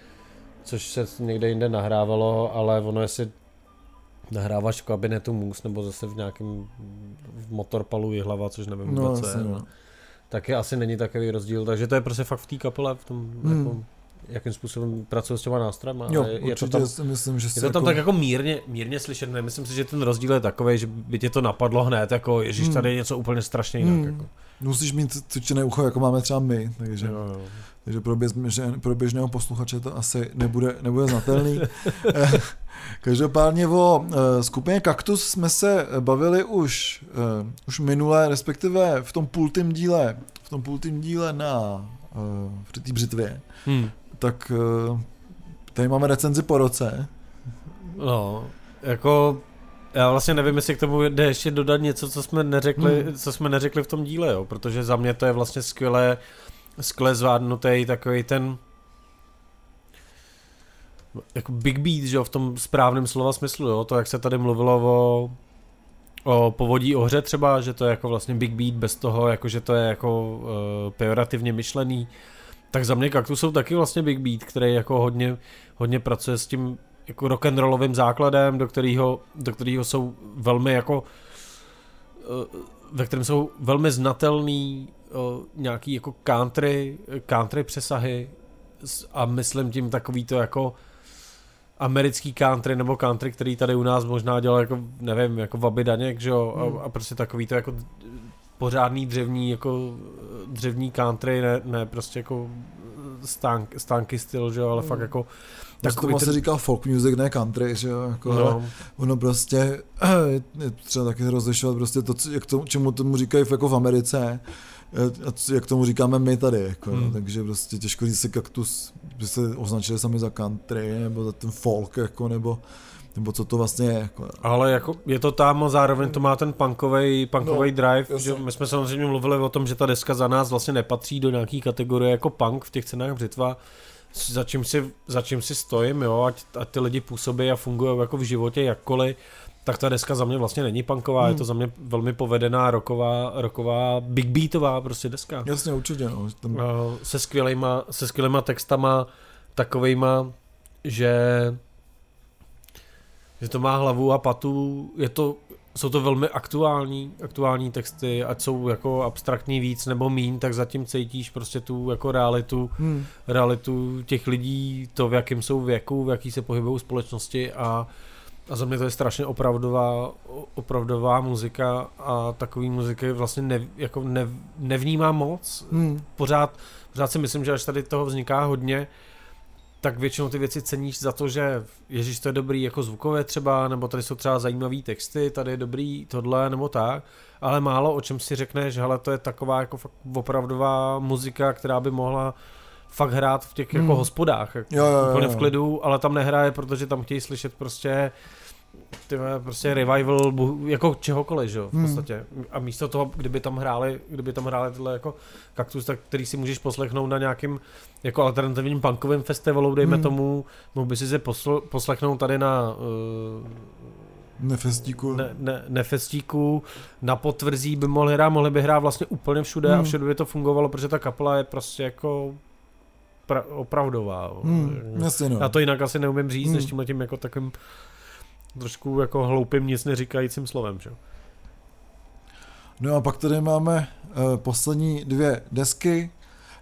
což se někde jinde nahrávalo, ale ono jestli nahráváš v kabinetu Mus nebo zase v nějakém v motorpalu Jihlava, což nevím No, vůbec, co je, no. taky asi není takový rozdíl, takže to je prostě fakt v té kapele, v tom, Hmm. jako, jakým způsobem pracuje s těma nástrojema. Jo, je, je to tam, myslím, že je to tam tak jako mírně, mírně slyšet, nemyslím si, že ten rozdíl je takový, že by tě to napadlo hned, jako ježíš, Hmm. tady je něco úplně strašně jinak. Hmm. Jako. Musíš mít cvičené ucho, jako máme třeba my, takže, Jo, jo. takže pro, běžně, pro běžného posluchače to asi nebude, nebude znatelný. *laughs* Eh, Každopádně o eh, skupině Kaktus jsme se bavili už, eh, už minule, respektive v tom půltým díle, v tom půltým díle na při té břitvě, Hmm. tak tady máme recenzi po roce. No, jako já vlastně nevím, jestli k tomu jde ještě dodat něco, co jsme neřekli, Hmm. co jsme neřekli v tom díle, jo, protože za mě to je vlastně skvěle, skvěle zvládnutý takový ten jako big beat, že jo, v tom správném slova smyslu, jo, to jak se tady mluvilo o o povodí o hře třeba, že to je jako vlastně big beat bez toho, jako že to je jako uh, pejorativně myšlený, tak za mě Kaktus jsou taky vlastně big beat, který jako hodně, hodně pracuje s tím jako rock'n'rollovým základem, do kterého, do kterého jsou velmi jako eh, ve kterém jsou velmi znatelný eh, nějaký jako country, country přesahy a myslím tím takový to jako americký country nebo country, který tady u nás možná dělal jako, nevím, jako Vaby Daněk, že jo, Hmm. a, a prostě takový to jako pořádný dřevní, jako dřevní country, ne, ne prostě jako stánk, stánky styl, že jo, ale fakt jako tak tomu se říká folk music, ne country, že jo, jako, no. ono prostě *clears throat* je třeba taky rozlišovat prostě to, jak tomu, čemu tomu říkají jako v Americe, a jak tomu říkáme my tady, jako, hmm. takže prostě těžko říct si kaktus, že se označili sami za country, nebo za ten folk, jako, nebo nebo co to vlastně je. Jako. Ale jako je to tam a zároveň to má ten punkový punkový no, drive. Že my jsme samozřejmě mluvili o tom, že ta deska za nás vlastně nepatří do nějaký kategorie jako punk v těch cenách břitva. Za čím si, za čím si stojím, jo, ať, ať ty lidi působí a fungují jako v životě jakkoliv, tak ta deska za mě vlastně není punková, hmm. je to za mě velmi povedená roková, roková big beatová prostě deska. Jasně, určitě. No. Tam... Se, skvělýma, se skvělýma textama, takovejma, že že to má hlavu a patu, je to, jsou to velmi aktuální, aktuální texty, ať jsou jako abstraktní víc nebo mín, tak zatím cítíš prostě tu jako realitu, hmm. realitu těch lidí, to v jakém jsou věku, v jaký se pohybují společnosti a, a za mě to je strašně opravdová, opravdová muzika a takový muziky vlastně ne, jako ne, nevnímám moc. Hmm. Pořád, pořád si myslím, že až tady toho vzniká hodně, tak většinou ty věci ceníš za to, že ježíš to je dobrý jako zvukové třeba, nebo tady jsou třeba zajímavý texty, tady je dobrý tohle, nebo tak, ale málo o čem si řekneš, hele, to je taková jako fakt opravdová muzika, která by mohla fakt hrát v těch jako hmm. jako hospodách, jako jo, jo, jo, úplně v klidu, ale tam nehraje, protože tam chtějí slyšet prostě ty prostě revival jako čehokoliv, že jo, v hmm. podstatě. A místo toho, kdyby tam hráli, kdyby tam hráli tyhle jako kaktus, tak který si můžeš poslechnout na nějakým jako alternativním punkovém festivalu, dejme hmm. tomu, mohl by si se posl- poslechnout tady na uh, Nefestíku. Ne, ne, nefestíku, na potvrzí by mohli hrát, mohli by hrát vlastně úplně všude hmm. a všude by to fungovalo, protože ta kapela je prostě jako pra, opravdová. Hmm, jasně no. Já to jinak asi neumím říct, hmm. než tímhle tím jako takovým trošku jako hloupým nic neříkajícím slovem, že? No a pak tady máme uh, poslední dvě desky.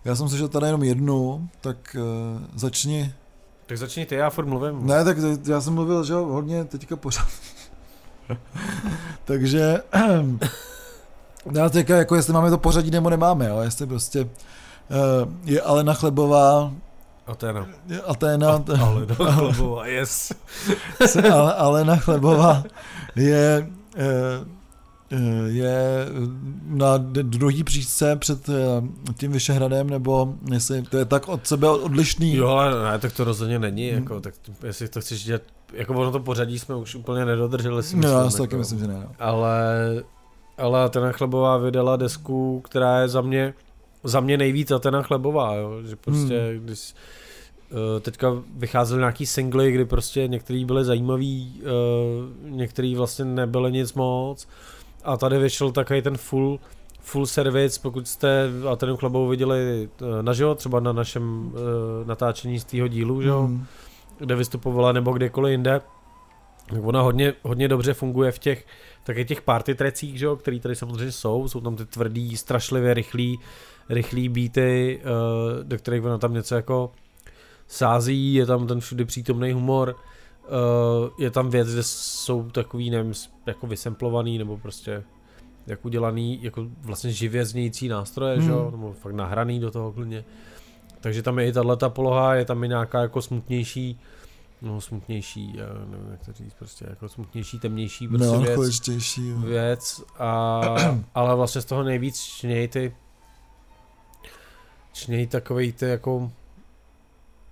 Já jsem slyšel tady jenom jednu, tak uh, začni. Tak začni ty, já furt mluvím. Ne, tak já jsem mluvil, že hodně teďka pořád. *laughs* Takže *clears throat* já teďka, jako jestli máme to pořadí nebo nemáme, jo, jestli prostě uh, je Alena Chlebová Aténa. Aténa. Alena *laughs* Chlebová, yes. *laughs* Ale, Alena Chlebová je, eh, eh, je na druhý příčce před eh, tím Vyšehradem, nebo jestli to je tak od sebe odlišný. Jo, ale ne, tak to rozhodně není, hmm. jako, tak jestli to chceš dělat, jako ono to pořadí jsme už úplně nedodrželi. Si myslím, no, já si taky jako, myslím, že ne. No. Ale, ale Atena Chlebová vydala desku, která je za mě za mě nejvíc Atena Chlebová, jo? že prostě hmm. když uh, teďka vycházely nějaký singly, kdy prostě některý byly zajímavý, uh, některý vlastně nebyly nic moc a tady vyšel takový ten full full service, pokud jste Atenu Chlebovou viděli uh, naživo, třeba na našem uh, natáčení z tého dílu, že? Hmm. kde vystupovala nebo kdekoliv jinde, tak ona hodně, hodně dobře funguje v těch taky těch party trecích, že který tady samozřejmě jsou, jsou tam ty tvrdý, strašlivě rychlý, rychlý beaty, uh, do kterých ona tam něco jako sází, je tam ten všudy přítomný humor, uh, je tam věc, kde jsou takový, nevím, jako vysemplovaný, nebo prostě jak udělaný, jako vlastně živě znějící nástroje, hmm. že nebo fakt nahraný do toho klidně. Takže tam je i tahle ta poloha, je tam i nějaká jako smutnější, no smutnější, já nevím jak to říct, prostě jako smutnější, temnější prostě věc, věc a, ale vlastně z toho nejvíc čněj ty čněj takovej ty jako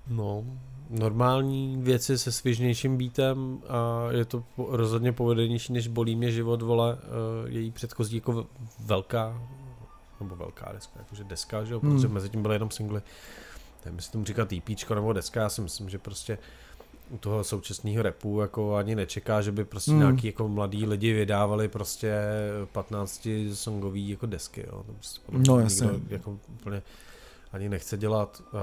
no, normální věci se svěžnějším beatem a je to rozhodně povedenější než Bolí mě život, vole, uh, její předchozí jako velká, nebo velká deska, jakože deska, že jo, hmm. protože mezi tím byly jenom singly. Nevím, jestli tomu říkat EP nebo deska, já si myslím, že prostě u toho současného repu jako ani nečeká, že by prostě hmm. nějaký jako mladí lidi vydávali prostě 15 songový jako desky, jo. To prostě no jasně. jako úplně ani nechce dělat, a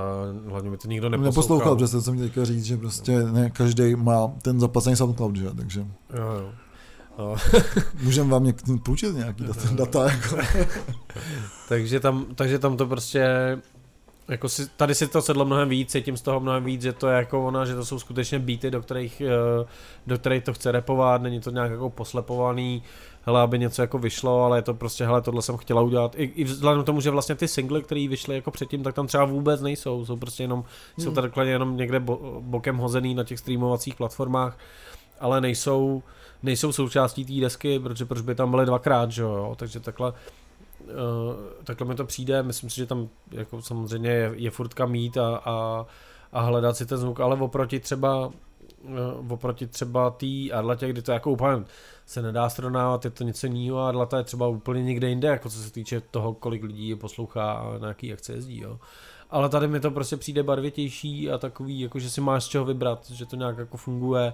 hlavně mi to nikdo neposlouchal. Neposlouchal, protože jsem teďka říct, že prostě ne každý má ten zaplacený SoundCloud, že? takže... Jo, jo. No. *laughs* Můžeme vám něk- půjčit nějaký data, data jako. *laughs* takže, tam, takže tam to prostě Jako si, tady si to sedlo mnohem víc, cítím z toho mnohem víc, že to je jako ona, že to jsou skutečně beaty, do kterých, eh, do kterých to chce repovat, není to nějak jako poslepovaný, hele, aby něco jako vyšlo, ale je to prostě, hele, tohle jsem chtěla udělat. I, i vzhledem k tomu, že vlastně ty singly, které vyšly jako předtím, tak tam třeba vůbec nejsou, jsou prostě jenom, hmm. jsou takhle jenom někde bo, bokem hozený na těch streamovacích platformách, ale nejsou, nejsou součástí té desky, protože proč by tam byly dvakrát, že jo, takže takhle uh, takhle mi to přijde, myslím si, že tam jako samozřejmě je, je furt kam mít a, a, a hledat si ten zvuk, ale oproti třeba uh, oproti třeba té Arletě, kdy to jako úplně se nedá srovnávat, je to něco jiného a Arleta je třeba úplně někde jinde, jako co se týče toho, kolik lidí je poslouchá a na jaký akce jezdí, jo. Ale tady mi to prostě přijde barvitější a takový, jako že si máš z čeho vybrat, že to nějak jako funguje,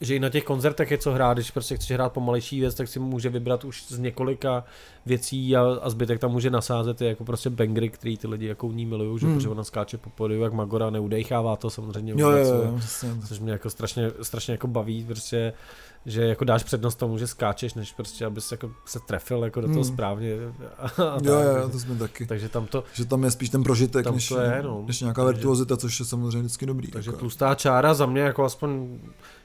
že i na těch koncertech je co hrát, když prostě chceš hrát pomalejší věc, tak si může vybrat už z několika věcí a, a zbytek tam může nasázet jako prostě bangry, který ty lidi jako u ní milují, že hmm. protože ona skáče po podiu jak Magora, neudechává to samozřejmě. Jo, jo, jo, jo, což mě jako strašně, strašně jako baví, prostě že jako dáš přednost tomu, že skáčeš, než prostě, abys jako se trefil jako do toho hmm. správně. A, a jo, jo, to jsme taky. Takže tam to... Že tam je spíš ten prožitek, než, to je, no. než nějaká takže, virtuozita, což je samozřejmě vždycky dobrý. Takže jako. tlustá čára za mě jako aspoň,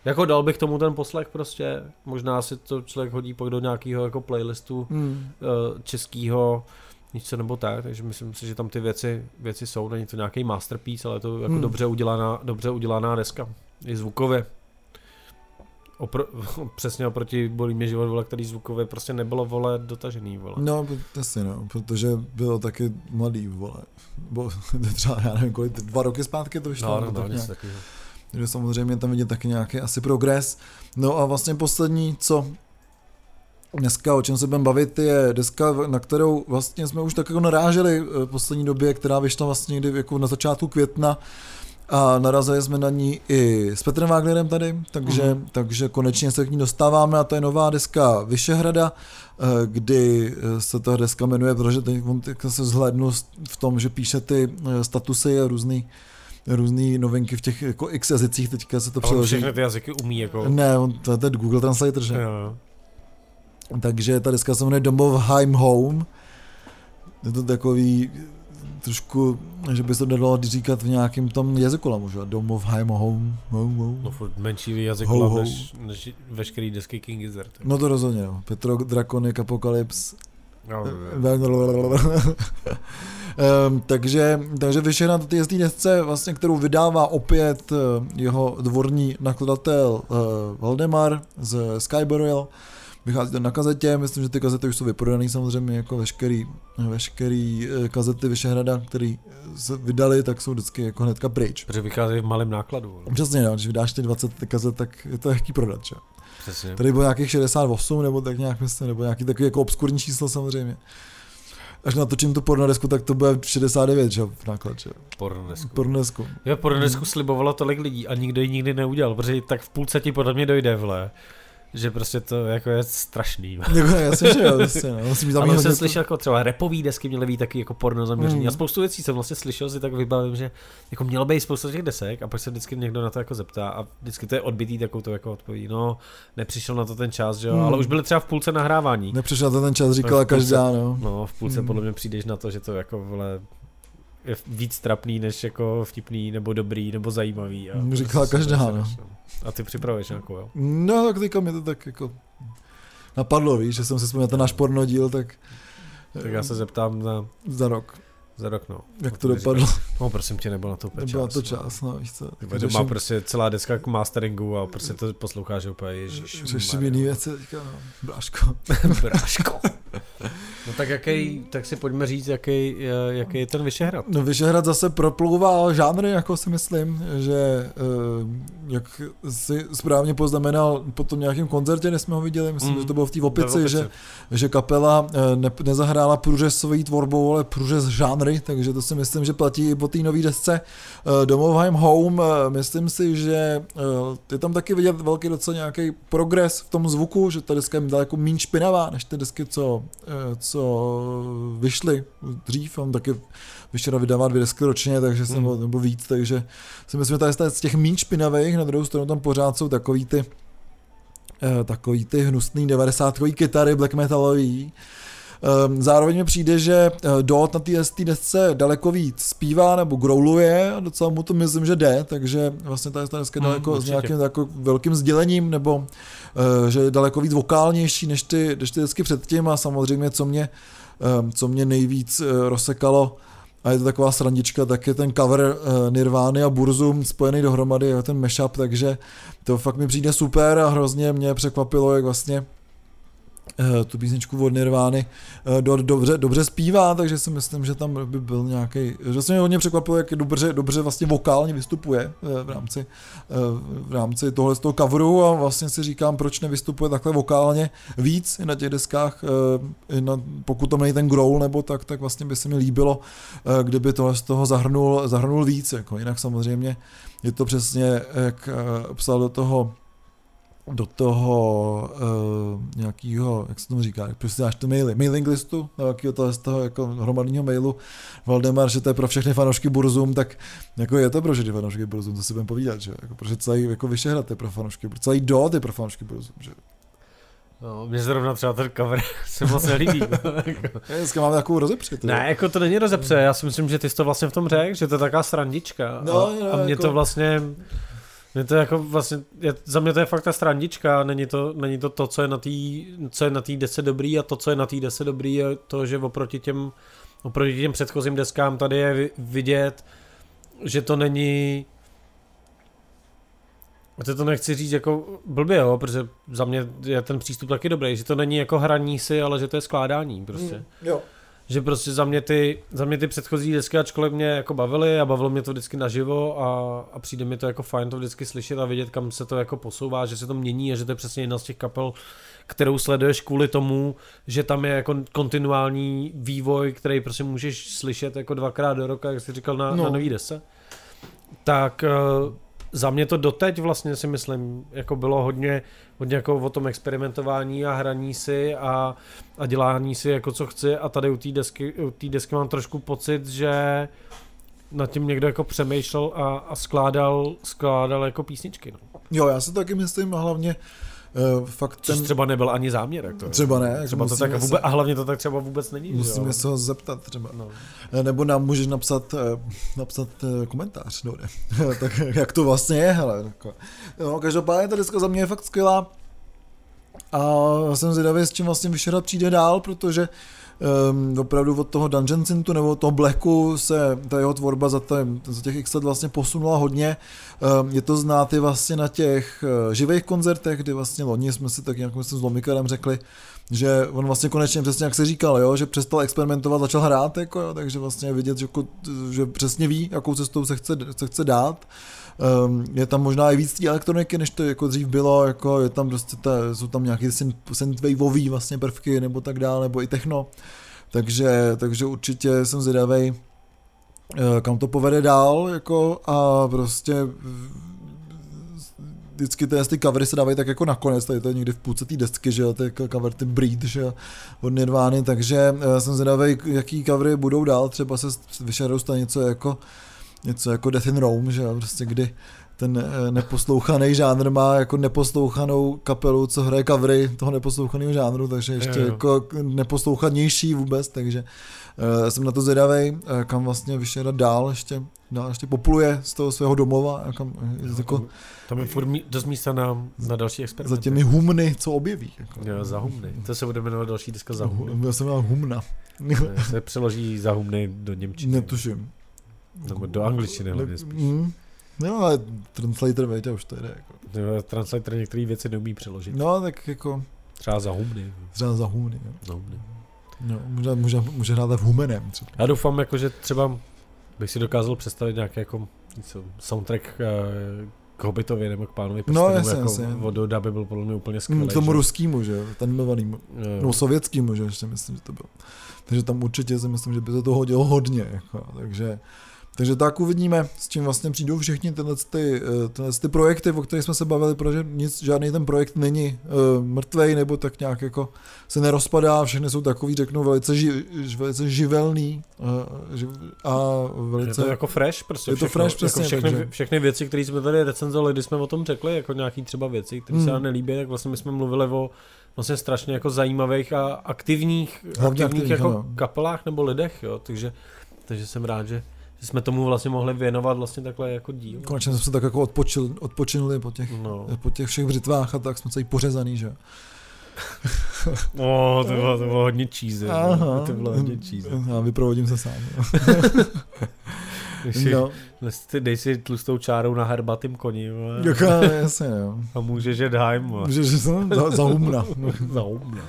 jako dal bych tomu ten poslech prostě, možná si to člověk hodí pak do nějakého jako playlistu hmm. uh, českýho, nic nebo tak, takže myslím si, že tam ty věci, věci jsou, není to nějaký masterpiece, ale je to jako hmm. dobře udělaná, dobře udělaná deska, i zvukově. Opro, *laughs* přesně oproti Bolí mě život, vole, který zvukově prostě nebylo, vole, dotažený, vole. No, asi no, protože bylo taky mladý, vole. Bo, *laughs* třeba, já nevím, kolik, dva roky zpátky to vyšlo. No, no, no, něco takového. Takže samozřejmě tam vidět taky nějaký asi progres. No a vlastně poslední, co dneska, o čem se budeme bavit, je deska, na kterou vlastně jsme už tak jako naráželi v poslední době, která vyšla vlastně někdy jako na začátku května, a narazili jsme na ní i s Petrem Wagnerem tady, takže, mm. takže konečně se k ní dostáváme a to je nová deska Vyšehrada, eh, kdy eh, se ta deska jmenuje, protože teď se zhlédnu v tom, že píše ty eh, statusy a různý různý novinky v těch jako x jazycích, teďka se to přeloží. všechny ty jazyky umí jako... Ne, on, to je ten Google Translator, že? Jo. Takže ta deska se jmenuje Domovheim Home. Je to takový trošku, že by se to dalo říkat v nějakém tom jazyku, možná domov, heim, home, home, home. No furt menší jazyk ho, ho. Než, než, veškerý desky King Gizzard. No to rozhodně, jo. Petro, Draconic, Apocalypse. No, um, takže, takže vyšel na té desce, vlastně, kterou vydává opět uh, jeho dvorní nakladatel uh, Valdemar z Skyburial. Vychází to na kazetě, myslím, že ty kazety už jsou vyprodané samozřejmě jako veškerý, veškerý eh, kazety Vyšehrada, které se vydali, tak jsou vždycky jako hnedka pryč. Protože vycházejí v malém nákladu. Ale. Přesně, no, když vydáš ty 20 kazet, tak je to jaký prodat, že? Přesně. Tady bylo nějakých 68 nebo tak nějak myslím, nebo nějaký takový jako obskurní číslo samozřejmě. Až natočím tu pornodesku, tak to bude 69, že v náklad, že? Pornodesku. Pornodesku. Jo, pornodesku hmm. slibovalo tolik lidí a nikdo ji nikdy neudělal, protože tak v půlce ti podle mě dojde, vle že prostě to jako je strašný. *laughs* Jako, jasně, že jo, jasně, no. Musím tam jsem slyšel jako třeba repový desky měly být taky jako porno zaměření mm. a spoustu věcí jsem vlastně slyšel si tak vybavím, že jako mělo být spoustu těch desek a pak se vždycky někdo na to jako zeptá a vždycky to je odbitý takovou to jako odpoví, no nepřišel na to ten čas, že jo, mm. ale už byly třeba v půlce nahrávání. Nepřišel na to ten čas, říkala půlce, každá, no. No, v půlce mm. podle mě přijdeš na to, že to jako vole je víc trapný, než jako vtipný, nebo dobrý, nebo zajímavý. A Říkala každá, no. A ty připravuješ nějakou, jo? No, tak teďka mi to tak jako napadlo, víš, že jsem se vzpomněl ten náš pornodíl, tak... Tak já se zeptám na... Za rok. Za rok, no. Jak to dopadlo? No, prosím tě, nebyl na to čas. Nebyl to čas, no, víš co. Ty doma prostě celá deska k masteringu a prostě to posloucháš úplně, ježiš. Řeším jiný věci, teďka, no, bráško. *laughs* bráško. No tak jaký, tak si pojďme říct, jaký, jaký je ten Vyšehrad. No Vyšehrad zase proplouvá žánry, jako si myslím, že eh, jak si správně poznamenal po tom nějakém koncertě, než jsme ho viděli, myslím, mm. že to bylo v té opici, že, že kapela eh, ne, nezahrála průřez svojí tvorbou, ale průřez žánry, takže to si myslím, že platí i po té nové desce eh, Domovheim Home. Myslím si, že je tam taky vidět velký docela nějaký progres v tom zvuku, že ta deska je daleko méně špinavá, než ty desky, co, co co vyšly dřív, on taky vyšel vydává dvě desky ročně, takže jsem, mm. nebo víc, takže si myslím, že tady z těch méně špinavých, na druhou stranu tam pořád jsou takový ty eh, takový ty hnusný 90 kytary black metalový, Um, zároveň mi přijde, že uh, Dot na té desce daleko víc zpívá nebo growluje a docela mu to myslím, že jde, takže vlastně ta deska Hmm, daleko s určitě. nějakým jako velkým sdělením nebo uh, že je daleko víc vokálnější než ty, než ty desky předtím a samozřejmě co mě, um, co mě nejvíc rozsekalo a je to taková srandička, tak je ten cover uh, Nirvány a Burzum spojený dohromady, je ten mashup, takže to fakt mi přijde super a hrozně mě překvapilo, jak vlastně tu písničku od Nirvány eh, do, dobře, dobře zpívá, takže si myslím, že tam by byl nějaký, že se mě hodně překvapilo, jak dobře, dobře vlastně vokálně vystupuje eh, v rámci, eh, v rámci tohle z toho coveru a vlastně si říkám, proč nevystupuje takhle vokálně víc i na těch deskách, eh, na, pokud to není ten growl nebo tak, tak vlastně by se mi líbilo, eh, kdyby tohle z toho zahrnul, zahrnul víc, jako. Jinak samozřejmě je to přesně, jak eh, psal do toho do toho uh, nějakého, jak se tomu říká, jak prostě dáš ty maily, mailing listu, nějakého toho, z toho jako hromadného mailu, Valdemar, že to je pro všechny fanoušky Burzum, tak jako je to pro všechny fanoušky Burzum, to si budeme povídat, že jako, protože celý jako Vyšehrad je pro fanoušky, celý dot je pro fanoušky Burzum, že No, mně zrovna třeba ten cover *laughs* se moc nelíbí. *laughs* Dneska máme takovou rozepřit. ne, jako to není rozepře, já si myslím, že ty jsi to vlastně v tom řekl, že to je taková srandička. No, a, no, a mě jako- to vlastně, mě to jako vlastně, je, za mě to je fakt ta srandička, není to, není to to, co je na té, co je na té desce dobrý a to, co je na té desce dobrý je to, že oproti těm, oproti těm předchozím deskám tady je vi- vidět, že to není a to, to nechci říct jako blbě, jo, protože za mě je ten přístup taky dobrý, že to není jako hraní si, ale že to je skládání prostě. Mm, jo. Že prostě za mě ty, za mě ty předchozí desky, ačkoliv mě jako bavily a bavilo mě to vždycky naživo a, a přijde mi to jako fajn to vždycky slyšet a vidět, kam se to jako posouvá, že se to mění a že to je přesně jedna z těch kapel, kterou sleduješ kvůli tomu, že tam je jako kontinuální vývoj, který prostě můžeš slyšet jako dvakrát do roka, jak jsi říkal na, No. na nový desce. Tak uh, za mě to doteď vlastně si myslím, jako bylo hodně, hodně jako o tom experimentování a hraní si a, a dělání si jako co chci a tady u té desky, u desky mám trošku pocit, že nad tím někdo jako přemýšlel a, a skládal, skládal jako písničky. No. jo, já to taky myslím a hlavně uh, fakt Což ten, třeba nebyl ani záměr. Jak to je. třeba ne, jako Třeba to tak vůbec, se- a hlavně to tak třeba vůbec není. Musíme jo? se ho zeptat třeba. No. Eh, Nebo nám můžeš napsat, eh, napsat komentář, no ne. *laughs* tak jak to vlastně je, hele. Jako. No, každopádně ta deska za mě je fakt skvělá. A jsem zvědavý, s čím vlastně Vyšehrad přijde dál, protože um, opravdu od toho Dungeon Syntu nebo od toho Blacku se ta jeho tvorba za, ten, za těch x let vlastně posunula hodně. Um, je to znát i vlastně na těch uh, živých koncertech, kdy vlastně loni jsme si tak nějak myslím s Lomikarem řekli, že on vlastně konečně přesně jak se říkal, jo, že přestal experimentovat, začal hrát, jako, jo, takže vlastně vidět, že, jako, že přesně ví, jakou cestou se chce, se chce dát. Um, je tam možná i víc té elektroniky, než to jako dřív bylo, jako je tam prostě ta, jsou tam nějaké synth- synthwaveový vlastně prvky nebo tak dále, nebo i techno. Takže, takže určitě jsem zvědavý, eh, kam to povede dál, jako a prostě vždycky ty, ty covery se dávají tak jako nakonec, tady to je někdy v půlce té desky, že jo, je jako cover ty Breed, že jo, od Nirvány, takže eh, jsem zvědavý, jaký covery budou dál, třeba se vyšarou stane něco jako, něco jako Death in Rome, že jo, prostě kdy ten eh, neposlouchaný žánr má jako neposlouchanou kapelu, co hraje covery toho neposlouchaného žánru, takže ještě Jo, jo. jako neposlouchanější vůbec, takže uh, jsem na to zvědavý, uh, kam vlastně Vyšehrad dál ještě, dál ještě popluje z toho svého domova, a kam, uh, jako, Tam je furt mí, dost místa na, na další experimenty. za těmi humny, co objeví. Jako. Jo, za humny. To se bude jmenovat další deska za humny. Já jsem měl humna. Se přeloží za humny do Němčiny. Netuším. Nebo do angličtiny hlavně spíš. Mm. No, ale translator, větě, už to jde. Jako. Jo, Translator některé věci neumí přeložit. No, tak jako Třeba za humny. třeba za humny. Jo. Za humny. No, může, může, může hrát v humenem třeba. Já doufám, jako, že třeba bych si dokázal představit nějaký jako co, soundtrack eh, k Hobbitovi nebo k pánovi No, prstenů, jasně, jako jasně. od Oda by byl podle mě úplně skvělý. Mm, tomu že? ruskýmu, že jo, ten milovanýmu. Jo. No, sovětskýmu, že ještě myslím, že to bylo. Takže tam určitě si myslím, že by se to hodilo hodně. Jako, takže Takže tak uvidíme, s čím vlastně přijdou všichni tyhle, ty, eh, tyhle ty projekty, o kterých jsme se bavili, protože nic, žádný ten projekt není uh, mrtvej nebo tak nějak jako se nerozpadá, všechny jsou takový, řeknu, velice, ži, velice živelný uh, živ, a velice... Je to jako fresh, prostě je to všechno, fresh, přesně, jako všechny, takže... všechny věci, které jsme tady recenzovali, když jsme o tom řekli, jako nějaký třeba věci, které hmm. se nám nelíbí, tak vlastně my jsme mluvili o vlastně strašně jako zajímavých a aktivních, aktivních, aktivních jako kapelách nebo lidech, jo, takže, takže jsem rád, že, že jsme tomu vlastně mohli věnovat vlastně takhle jako díl. Konečně jsme se tak jako odpočil, odpočinuli po těch, no. po těch všech břitvách a tak jsme celý pořezaný, že *laughs* O, to bylo, to bylo hodně cheesy. Aha. To bylo hodně cheesy. Já vyprovodím se sám. *laughs* si, no. Dej si tlustou čárou na herbatým koni. *laughs* Jaká, jasně, jo. A můžeš jet heim. Můžeš za, za humna. za humna.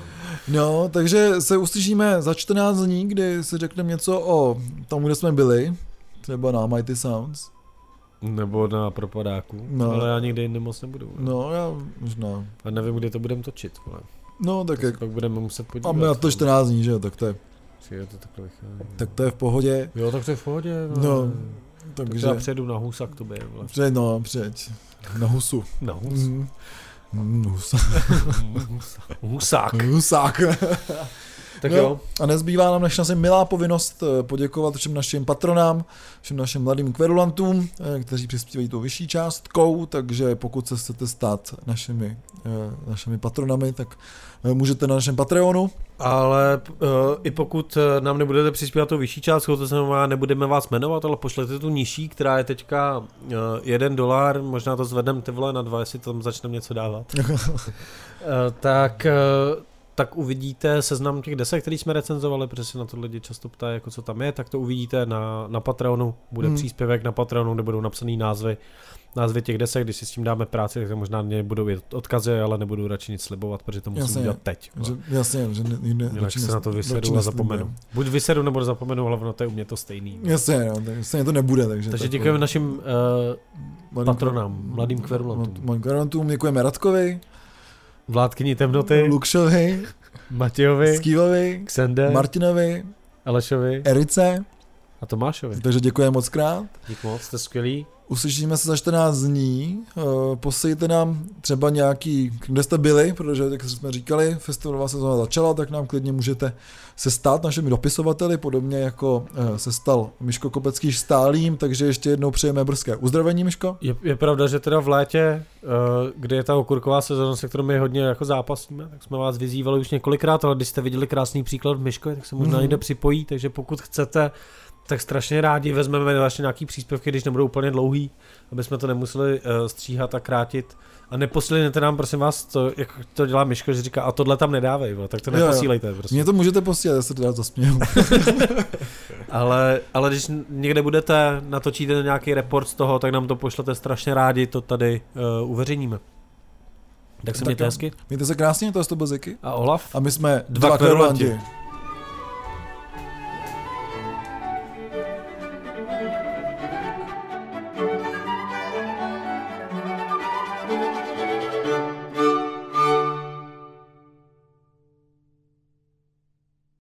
No, takže se uslyšíme za 14 dní, kdy si řekneme něco o tom, kde jsme byli. Třeba na Mighty Sounds. Nebo na propadáku. No. Ale já nikdy jinde moc nebudu. No, já možná. A nevím, kdy to budeme točit. Ale. No, tak jak... Pak budeme muset podívat. Máme na to 14 dní, že jo, tak to je... Je to takhle tak to je v pohodě. Jo, tak to je v pohodě. No, no takže... Já předu na husa k tobě. Před, no, přeď. Na husu. Na hus. Mm. Mm, *laughs* husa. Husák. Husák. *laughs* Tak no, jo. A nezbývá nám než asi milá povinnost eh, poděkovat všem našim patronám, všem našim mladým kverulantům, eh, kteří přispívají tou vyšší částkou, takže pokud se chcete stát našimi, eh, našimi patronami, tak můžete na našem Patreonu. Ale uh, i pokud nám nebudete přispívat tou vyšší částkou, to znamená, nebudeme vás jmenovat, ale pošlete tu nižší, která je teďka uh, jeden dolar, možná to zvedneme ty vole na dva, jestli tam začneme něco dávat. uh, *laughs* tak uh, tak uvidíte seznam těch desek, který jsme recenzovali, protože se na to lidi často ptají, jako co tam je, tak to uvidíte na, na Patreonu, bude hmm. příspěvek na Patreonu, kde budou napsaný názvy, názvy těch desek, když si s tím dáme práci, tak to možná nebudou odkazy, ale nebudu radši nic slibovat, protože to musím jasně, udělat teď. Že, jasně, že ne, ne, Jinak se na to vysedu a zapomenu. Buď vysedu nebo zapomenu, ale ono to je u mě to stejný. Jasně, no, tak stejně to nebude. Takže, takže děkujeme našim uh, patronám, mladým kverulantům. Mladým kverulantům, děkujeme Radkovi. Vládkyni temnoty, Lukšovi, Matějovi, Skývovi, Xende, Martinovi, Alešovi, Erice a Tomášovi. Takže děkujeme moc krát. Dík moc, jste skvělí. Uslyšíme se za 14 dní. Uh, posejte nám třeba nějaký, kde jste byli, protože, jak jsme říkali, festivalová sezóna začala, tak nám klidně můžete se stát našimi dopisovateli, podobně jako uh, se stal Miško Kopecký stálým, takže ještě jednou přejeme brzké uzdravení, Miško. Je, je pravda, že teda v létě, uh, kdy je ta okurková sezóna, se kterou my hodně jako zápasíme, tak jsme vás vyzývali už několikrát, ale když jste viděli krásný příklad v Miško, tak se možná mm. někde připojí, takže pokud chcete tak strašně rádi vezmeme vlastně nějaký příspěvky, když nebudou úplně dlouhý, aby jsme to nemuseli uh, stříhat a krátit. A neposílejte nám, prosím vás, to, jak to dělá Miško, že říká, a tohle tam nedávej, bo, tak to neposílejte. Prostě. Mě to můžete posílat, já se teda zasměju. *laughs* ale, ale když někde budete, natočíte nějaký report z toho, tak nám to pošlete strašně rádi, to tady uh, uveřejníme. Tak se mějte hezky. Mějte se krásně, to je to Ziky. A Olaf. A my jsme dva, dva